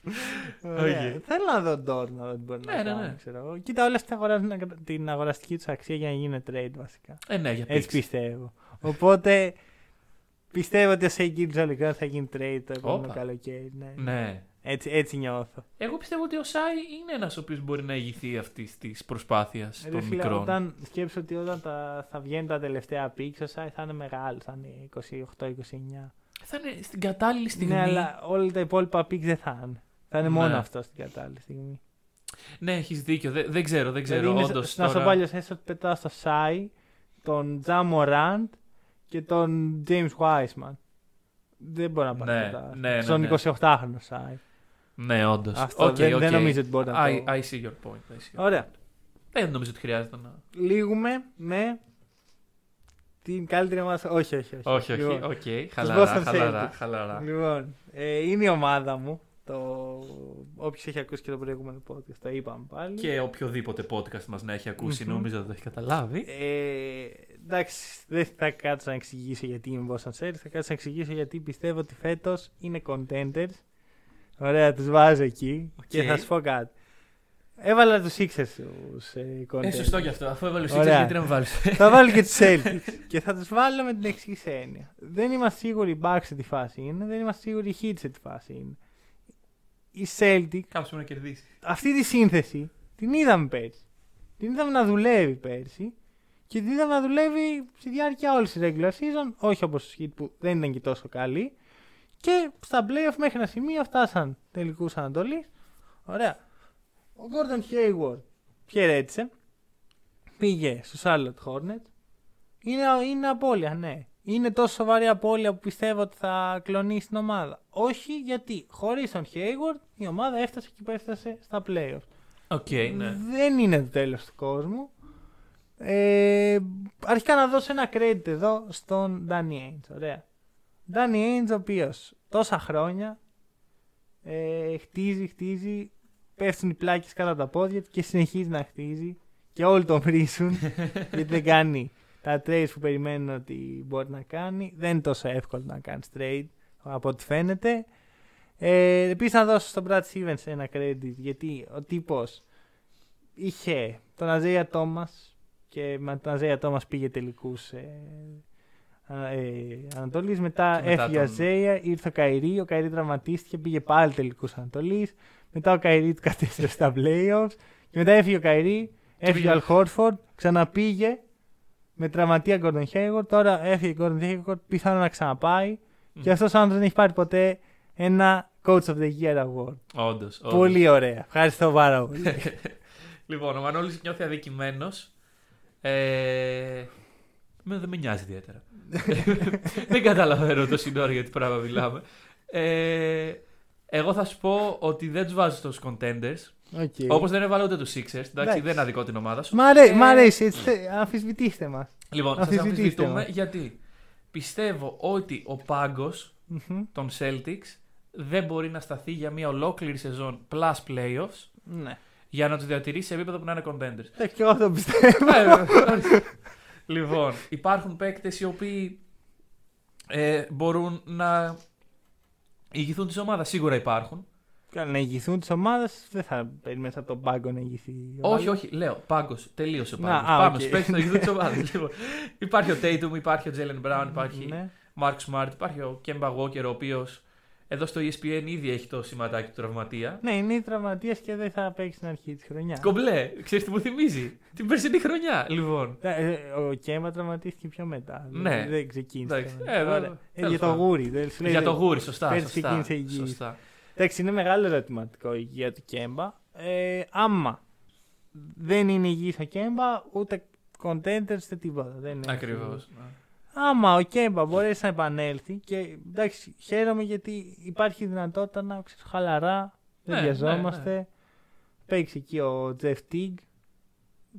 season. Ωραία. Οκ. Θέλω να δω τώρα να δω τι μπορεί Ναι, να ναι, κάνει. ναι. Ξέρω. εγώ. Κοίτα όλα αυτά αγοράζουν την αγοραστική τους αξία για να γίνει trade βασικά. ε, ναι, για Έτσι picks. πιστεύω. Οπότε πιστεύω ότι ο Σέι Τζολικρόν θα γίνει trade το επόμενο Όπα. καλοκαίρι. Ναι. Ναι. Έτσι, έτσι νιώθω. Εγώ πιστεύω ότι ο Σάι είναι ένας ο οποίος μπορεί να ηγηθεί αυτής της προσπάθειας Ρε των φίλε, μικρών. Όταν σκέψω ότι όταν τα, θα βγαίνουν τα τελευταία picks, ο Σάι θα είναι μεγάλος, θα είναι 28-29. Θα είναι στην κατάλληλη στιγμή. Ναι, αλλά όλα τα υπόλοιπα picks δεν θα είναι. Θα είναι μόνο Ναι. αυτό στην κατάλληλη στιγμή. Ναι, έχεις δίκιο. Δεν, δεν ξέρω, δεν ξέρω. Δηλαδή είναι Όντως, σαν να σου τώρα... πάλι έστω ότι πετάω στο Σάι, τον Τζα Ραντ και τον James Wiseman. Δεν μπορώ να πάω Ναι, να πετάω. ναι, ναι, Στον ναι. 28χρονο Shai. Ναι, όντως. Αυτό δεν- δεν νομίζω ότι μπορεί να I, το- I see your point. I see your... Ωραία. Δεν νομίζω ότι χρειάζεται να. Λήγουμε με την καλύτερη ομάδα. Όχι, όχι. Όχι, Όχι, όχι. Λοιπόν, Οκ. Boston Χαλαρά, χαλαρά, Celtics. χαλαρά. Λοιπόν, ε, είναι η ομάδα μου. Το... Όποιος έχει ακούσει και το προηγούμενο podcast, το είπαμε πάλι. Και οποιοδήποτε podcast μας να έχει ακούσει, Μμμ. νομίζω ότι το έχει καταλάβει. Ε, εντάξει, δεν θα κάτσω να εξηγήσω γιατί είμαι Boston Celtics. Θα κάτσω να εξηγήσω γιατί πιστεύω ότι φέτος είναι contenders. Ωραία, τους βάζω εκεί. Οκ. Και θα σου πω κάτι. Έβαλα τους Sixers τους ε, contenders. Ε, σωστό κι αυτό. Αφού έβαλε ο Ωραία. γιατί να με βάλεις; θα βάλω και τους Celtics. και θα τους βάλω με την εξής έννοια. Δεν είμαστε σίγουροι οι Bucks σε τι φάση είναι. Δεν είμαστε σίγουροι οι Heat σε τι φάση είναι. Οι Celtics, Κάποιος πρέπει να κερδίσει. αυτή τη σύνθεση την είδαμε πέρσι. Την είδαμε να δουλεύει πέρσι. Και την είδαμε να δουλεύει στη διάρκεια όλης της regular season. Όχι όπως οι Heat που δεν ήταν και τόσο καλή. Και στα playoff μέχρι ένα σημείο φτάσαν τελικούς Ανατολής. Ωραία. Ο Gordon Hayward χαιρέτησε. Πήγε στους Charlotte Hornets. Είναι, είναι απώλεια, ναι. Είναι τόσο σοβαρή απώλεια που πιστεύω ότι θα κλονίσει την ομάδα. Όχι γιατί χωρίς τον Hayward η ομάδα έφτασε εκεί που έφτασε στα playoff. Οκ, ναι. Δεν είναι το τέλος του κόσμου. Ε, αρχικά να δώσω ένα credit εδώ στον Danny Ainge. Ωραία. Danny Ainge ο οποίος τόσα χρόνια ε, χτίζει, χτίζει, πέφτουν οι πλάκες κάτω από τα πόδια του και συνεχίζει να χτίζει και όλοι τον βρίσουν γιατί δεν κάνει τα trades που περιμένουν ότι μπορεί να κάνει. Δεν είναι τόσο εύκολο να κάνεις trade από ό,τι φαίνεται. Ε, Επίσης να δώσω στον Brad Stevens ένα credit γιατί ο τύπος είχε τον Isaiah Thomas και με τον Isaiah Thomas πήγε τελικούς ε, α- ε, Ανατολής. Μετά, Και μετά έφυγε ο τον- Isaiah, ήρθε ο Kyrie, ο Kyrie τραυματίστηκε, πήγε πάλι τελικούς Ανατολής. Μετά ο Kyrie του κατέστρεψε στα playoffs. Και μετά έφυγε ο Kyrie, έφυγε ο πήγε- Al Horford, ξαναπήγε με τραυματία Gordon Hayward. Τώρα έφυγε ο Gordon Hayward, πιθανόν να ξαναπάει. Και αυτός ο άνθρωπος δεν έχει πάρει ποτέ ένα Coach of the Year Award. Όντως. Πολύ ωραία. Ευχαριστώ πάρα πολύ. Λοιπόν, ο Μανώλης νιώθει αδικημένος. Ε, με, δεν με νοιάζει ιδιαίτερα. δεν καταλαβαίνω το σύνοριο για τι πράγμα μιλάμε. Ε, εγώ θα σου πω ότι δεν τους βάζω στους contenders. Okay. Όπως δεν έβαλα ούτε τους Sixers. Εντάξει, Εντάξει. δεν αδικό την ομάδα σου. Μ' αρέ- Ε, μ' αρέσει, έτσι, θε- αμφισβητήστε μας. Λοιπόν, θα σας αμφισβητήστε αμφισβητούμε μας. γιατί πιστεύω ότι ο πάγκος των Celtics δεν μπορεί να σταθεί για μια ολόκληρη σεζόν plus playoffs Ναι. για να τους διατηρήσει σε επίπεδο που να είναι contenders. Εντάξει, και εγώ το πιστεύω. Ε, ορίστε. λοιπόν, υπάρχουν παίκτες οι οποίοι ε, μπορούν να ηγηθούν της ομάδας. Σίγουρα υπάρχουν. Καλά, να ηγηθούν τη ομάδα, δεν θα περιμένεις από τον πάγκο να ηγηθεί. η όχι, ομάδα. όχι, λέω πάγκος. Τελείωσε ο Να, πάγκος. α, Πάμε οκ. στους παίκτες να ηγηθούν της ομάδας. λοιπόν, υπάρχει ο Tatum, υπάρχει ο Jaylen Brown, υπάρχει Ναι. Marcus Smart, υπάρχει ο Kemba Walker, ο οποίος εδώ στο E ESPN ήδη έχει το σηματάκι του τραυματία. ναι, είναι τραυματίας και δεν θα παίξει στην αρχή της χρονιάς. Κομπλέ, ξέρεις τι μου θυμίζει; Την περσινή χρονιά, λοιπόν. Ε, ε, Ο Kemba τραυματίστηκε πιο μετά. Ναι. Δεν- Δεν ξεκίνησε. Εντάξει, τώρα. ε, Ωραία. βέβαια. Ε, Τέλος Για το πάντων. γούρι. δεν σου λέει, Για το δεν- γούρι, σωστά. Πέρσι σωστά, ξεκίνησε υγιής. σωστά. Εντάξει, είναι μεγάλο ερωτηματικό η υγεία του Κέμπα. Ε, άμα δεν είναι υγιής ο Κέμπα, ούτε contenders, ούτε τίποτα. Δεν είναι Ακριβώς. Άμα ο Κέμπα μπορέσει να επανέλθει και εντάξει, χαίρομαι γιατί υπάρχει δυνατότητα να ξέρεις, χαλαρά, δεν Ναι, βιαζόμαστε. ναι, Παίξει εκεί ο Τζεφ Τίγκ,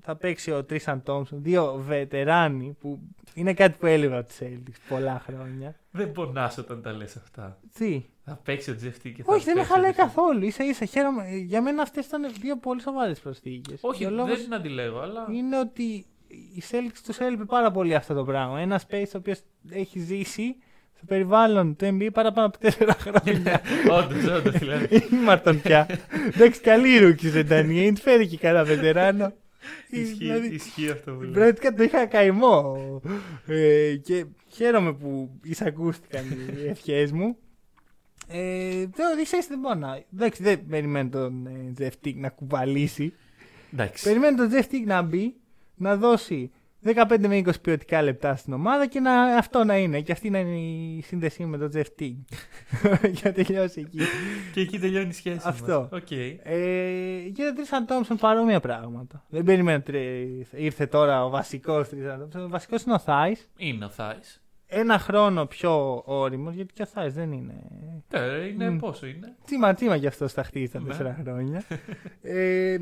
θα παίξει ο Τρίσαν Τόμσον, δύο βετεράνοι που είναι κάτι που έλειπε από τις Celtics πολλά χρόνια. Δεν πονάς όταν τα λες αυτά. Τι, Θα παίξει ο Τζεφτή και θα Όχι, δεν με παίξει ο χαλάει Jeff Teague. καθόλου. σα ίσα χαίρομαι. Για μένα αυτές ήταν δύο πολύ σοβαρές προσθήκες. Όχι, δεν την αντιλέγω, αλλά. είναι ότι η Celtics τους έλειπε πάρα πολύ αυτό το πράγμα. Ένα space ο οποίος έχει ζήσει στο περιβάλλον του NBA παραπάνω από τέσσερα χρόνια. Όντως, όντως δηλαδή. Ήμαρτον πια. Εντάξει, καλή ρούκι δεν ήταν. Ain't φέρει και κανένα βετεράνο. Ισχύει, Δηλαδή, ισχύει αυτό που λέω. Πραγματικά το είχα καημό. Ε, και χαίρομαι που εισακούστηκαν οι ευχές μου. Ε, δεν ξέρεις δεν μπορώ να. Εντάξει, δεν περιμένω τον ε, Jeff Teague να κουβαλήσει. Εντάξει. Περιμένω τον Jeff Teague να μπει, να δώσει 15 με 20 ποιοτικά λεπτά στην ομάδα και να, αυτό να είναι. Και αυτή να είναι η σύνδεσή μου με τον Jeff Teague. για να τελειώσει εκεί. Και εκεί τελειώνει η σχέση. Αυτό. μας. Οκ. Ε, για τον Tristan Thompson παρόμοια πράγματα. Δεν περιμένω ότι ήρθε τώρα ο βασικός Tristan Thompson. Ο βασικός είναι ο Theis. Είναι ο Theis. Ένα χρόνο πιο όριμο, γιατί και ο Θάη δεν είναι. Ε, είναι Μμ. πόσο είναι. Τίμα, τίμα κι αυτό στα χτίσει τα Ναι. τέσσερα χρόνια. ε,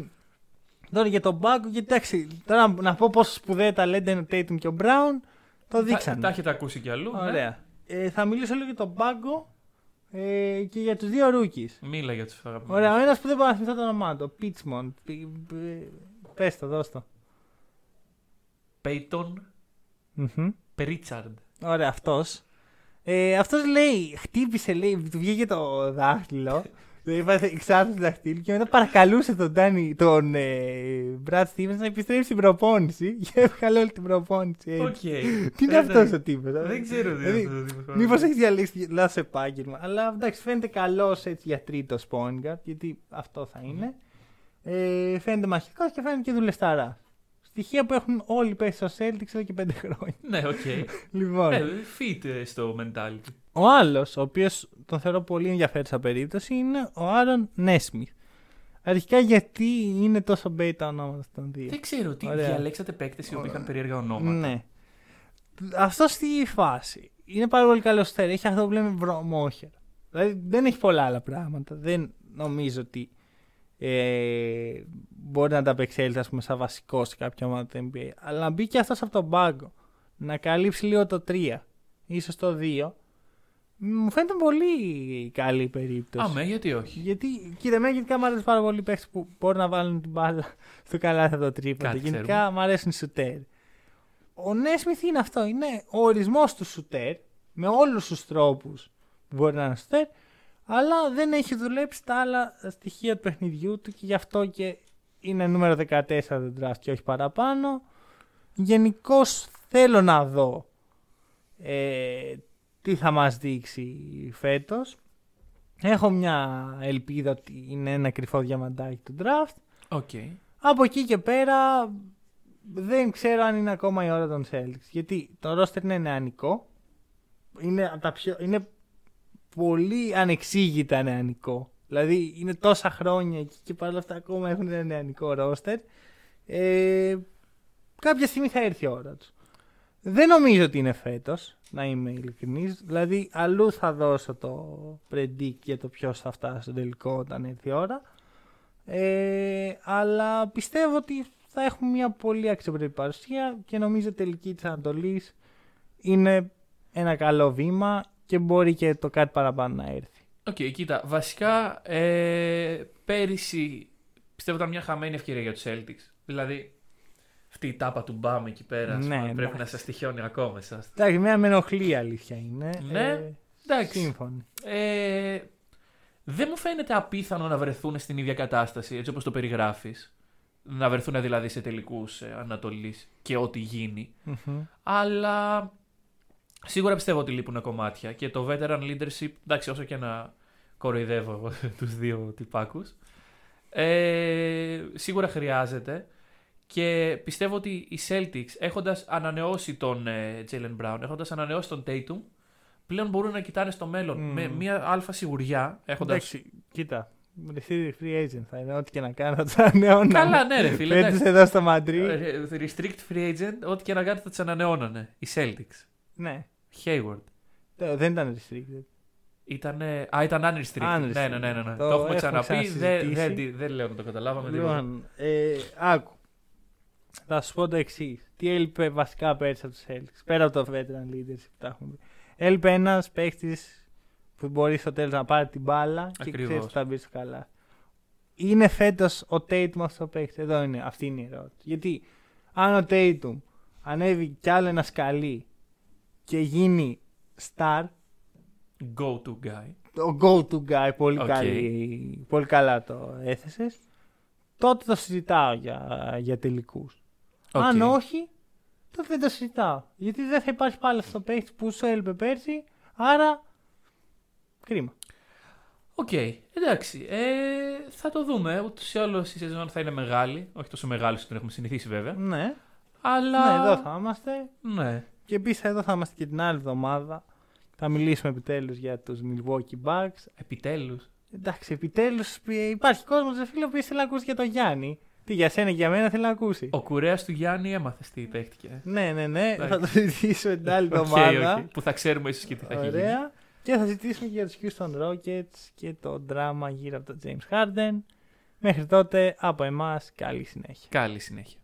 τώρα για τον Μπάγκο, γιατί εντάξει, τώρα να πω πόσο σπουδαία ταλέντα είναι ο Tatum και ο Brown, το Τα, δείξανε. τα έχετε ακούσει κι αλλού. ναι. Ωραία. Ε, θα μιλήσω λίγο για τον Μπάγκο ε, και για τους δύο ρούκις. Μίλα για τους αγαπημένους. Ωραία, ο ένας που δεν μπορώ να θυμηθώ το όνομά του. Πίτσμον. Πες το, δώσ' το. Payton Μμμ. Pritchard. Ωραία, αυτός. Ε, αυτός λέει, χτύπησε, λέει, του βγήκε το δάχτυλο. Δεν είπα, εξάρθρωσε το δαχτύλι και μετά παρακαλούσε τον, Danny, τον ε, Brad Stevens να επιστρέψει στην προπόνηση και έβγαλε όλη την προπόνηση. έτσι. Οκ. Τι είναι Ε, αυτός εντάξει. ο τύπος. Δεν ξέρω τι είναι αυτός ο τύπος. Μήπως έχει διαλέξει λάθος επάγγελμα. Αλλά εντάξει, φαίνεται καλός για τρίτο point guard, γιατί αυτό θα είναι. Ε, φαίνεται μαχητικός και φαίνεται και δουλευταρά. Στοιχεία που έχουν όλοι παίκτες στο Celtics εδώ και πέντε χρόνια. Ναι, οκ. Λοιπόν, Ε, Fit ε, στο mentality. ο άλλος, ο οποίος τον θεωρώ πολύ ενδιαφέρουσα περίπτωση, είναι ο Aaron Nesmith. Αρχικά γιατί είναι τόσο bait τα ονόματα των δύο; Δεν ξέρω τι Ωραία. διαλέξατε παίκτες οι οποίοι είχαν περίεργα ονόματα; Ναι. Αυτό στη φάση είναι πάρα πολύ καλός σουτέρ. Έχει αυτό που λέμε βρωμόχερο. Δηλαδή δεν έχει πολλά άλλα πράγματα. Δεν νομίζω ότι ε, μπορεί να τα απεξέλθει ας πούμε, σαν βασικό σε κάποια ομάδα του NBA. Αλλά να μπει και αυτός από τον πάγκο, να καλύψει λίγο το 3, ίσως το 2, μου φαίνεται πολύ καλή περίπτωση. Αμέ, γιατί όχι; Γιατί, κοίτα, εμένα γενικά μου αρέσει πάρα πολύ οι παίχτε που μπορούν να βάλουν την μπάλα στο καλάθι από το τρίποντο. Κάτι Γενικά ξέρουμε. μου αρέσουν οι σουτέρ. Ο Νέσμιθ είναι αυτό. Είναι ο ορισμός του σουτέρ με όλους τους τρόπους που μπορεί να είναι σουτέρ, αλλά δεν έχει δουλέψει τα άλλα στοιχεία του παιχνιδιού του και γι' αυτό και είναι νούμερο 14 του draft και όχι παραπάνω. Γενικώς θέλω να δω ε, τι θα μας δείξει φέτος. Έχω μια ελπίδα ότι είναι ένα κρυφό διαμαντάκι του draft. Οκ. Από εκεί και πέρα δεν ξέρω αν είναι ακόμα η ώρα των Celtics. Γιατί το roster είναι νεανικό. Είναι, από τα πιο, είναι πολύ ανεξήγητα νεανικό. Δηλαδή είναι τόσα χρόνια εκεί και παρόλα αυτά ακόμα έχουν ένα νεανικό roster. Ε, κάποια στιγμή θα έρθει η ώρα τους. Δεν νομίζω ότι είναι φέτος, να είμαι ειλικρινής. Δηλαδή, αλλού θα δώσω το predict για το ποιος θα φτάσει στο τελικό όταν έρθει η ώρα. Ε, αλλά πιστεύω ότι θα έχουμε μια πολύ αξιοπρεπή παρουσία και νομίζω οι τελικοί της Ανατολής είναι ένα καλό βήμα και μπορεί και το κάτι παραπάνω να έρθει. Οκ, κοίτα. Βασικά, ε, πέρυσι πιστεύω ήταν μια χαμένη ευκαιρία για τους Celtics. Δηλαδή, αυτή η τάπα του Bam εκεί πέρα ας Ναι, πούμε, πρέπει εντάξει. να σας στοιχειώνει ακόμα εσάς. Εντάξει, μια με ενοχλεί η αλήθεια είναι. Ναι, Ε, Εντάξει. σύμφωνοι. Ε, δεν μου φαίνεται απίθανο να βρεθούν στην ίδια κατάσταση, έτσι όπως το περιγράφεις. Να βρεθούν δηλαδή σε τελικούς ε, Ανατολής και ό,τι γίνει. Μμμ. Αλλά σίγουρα πιστεύω ότι λείπουν κομμάτια και το veteran leadership, εντάξει όσο και να κοροϊδεύω εγώ τους δύο τυπάκους, ε, σίγουρα χρειάζεται και πιστεύω ότι οι Celtics έχοντας ανανεώσει τον ε, Jalen Brown, έχοντας ανανεώσει τον Tatum, πλέον μπορούν να κοιτάνε στο μέλλον Μμμ. με μια αλφα σιγουριά, έχοντας... Εντάξει, κοίτα. Restricted free agent θα είναι. Ό,τι και να κάνω θα του ανανεώνω. Καλά, ναι, ρε φίλε. Φέτος εντάξει. εδώ στο Μαντρί. Ε, Restrict free agent, ό,τι και να κάνετε θα τις ανανεώνανε. Οι Celtics. Ναι. Hayward. Ε, Δεν ήταν restricted. Ήτανε... Α, ήταν unrestricted. Unrestricted. Ναι, ναι, ναι. ναι, ναι. Το Το, έχουμε έχουμε ξαναπεί. Δεν, ξανασυζητήσει. δεν, δεν λέω να το καταλάβαμε. τίποτα. Λοιπόν, ε, άκου. Θα σου πω το εξής. Τι έλειπε βασικά πέρσι από τους Celtics. Πέρα από το veteran leadership που τα έχουμε πει. Έλειπε ένας παίχτη που μπορεί στο τέλος να πάρει την μπάλα και Ακριβώς. ξέρεις ότι θα μπει στο καλάθι. Είναι φέτος ο Tatum αυτό ο παίκτης. Εδώ είναι, αυτή είναι η ερώτηση. Γιατί αν ο Tatum ανέβει κι άλλο ένα σκαλί και γίνει star, go-to guy. το go-to guy, πολύ, ΟK. καλή, πολύ καλά το έθεσες, τότε το συζητάω για, για τελικούς. Οκ. Αν όχι, τότε δεν το συζητάω. Γιατί δεν θα υπάρχει πάλι αυτό το παίχτη που σου έλειπε πέρσι, άρα κρίμα. Οκ, εντάξει. Ε, θα το δούμε. Ούτως ή άλλως η σεζόν θα είναι μεγάλη. Όχι τόσο μεγάλη όσο την έχουμε συνηθίσει βέβαια. Ναι, Αλλά. ναι, εδώ θα είμαστε. Ναι. Και επίσης εδώ θα είμαστε και την άλλη εβδομάδα. Θα μιλήσουμε επιτέλους για τους Milwaukee Bucks. Επιτέλους. Εντάξει, επιτέλους υπάρχει κόσμος, δεν φίλε, που ήθελε να ακούσει για τον Γιάννη. Τι για σένα και για μένα θέλει να ακούσει. Ο κουρέας του Γιάννη έμαθε τι παίχτηκε. Ναι, ναι, ναι. Εντάξει. Θα το συζητήσουμε την άλλη Οκ, εβδομάδα. οκ. Που θα ξέρουμε ίσως και τι θα έχει γίνει. Ωραία. Και θα ζητήσουμε και για τους Houston Rockets και το δράμα γύρω από τον James Harden. Μέχρι τότε, από εμάς, καλή συνέχεια. Καλή συνέχεια.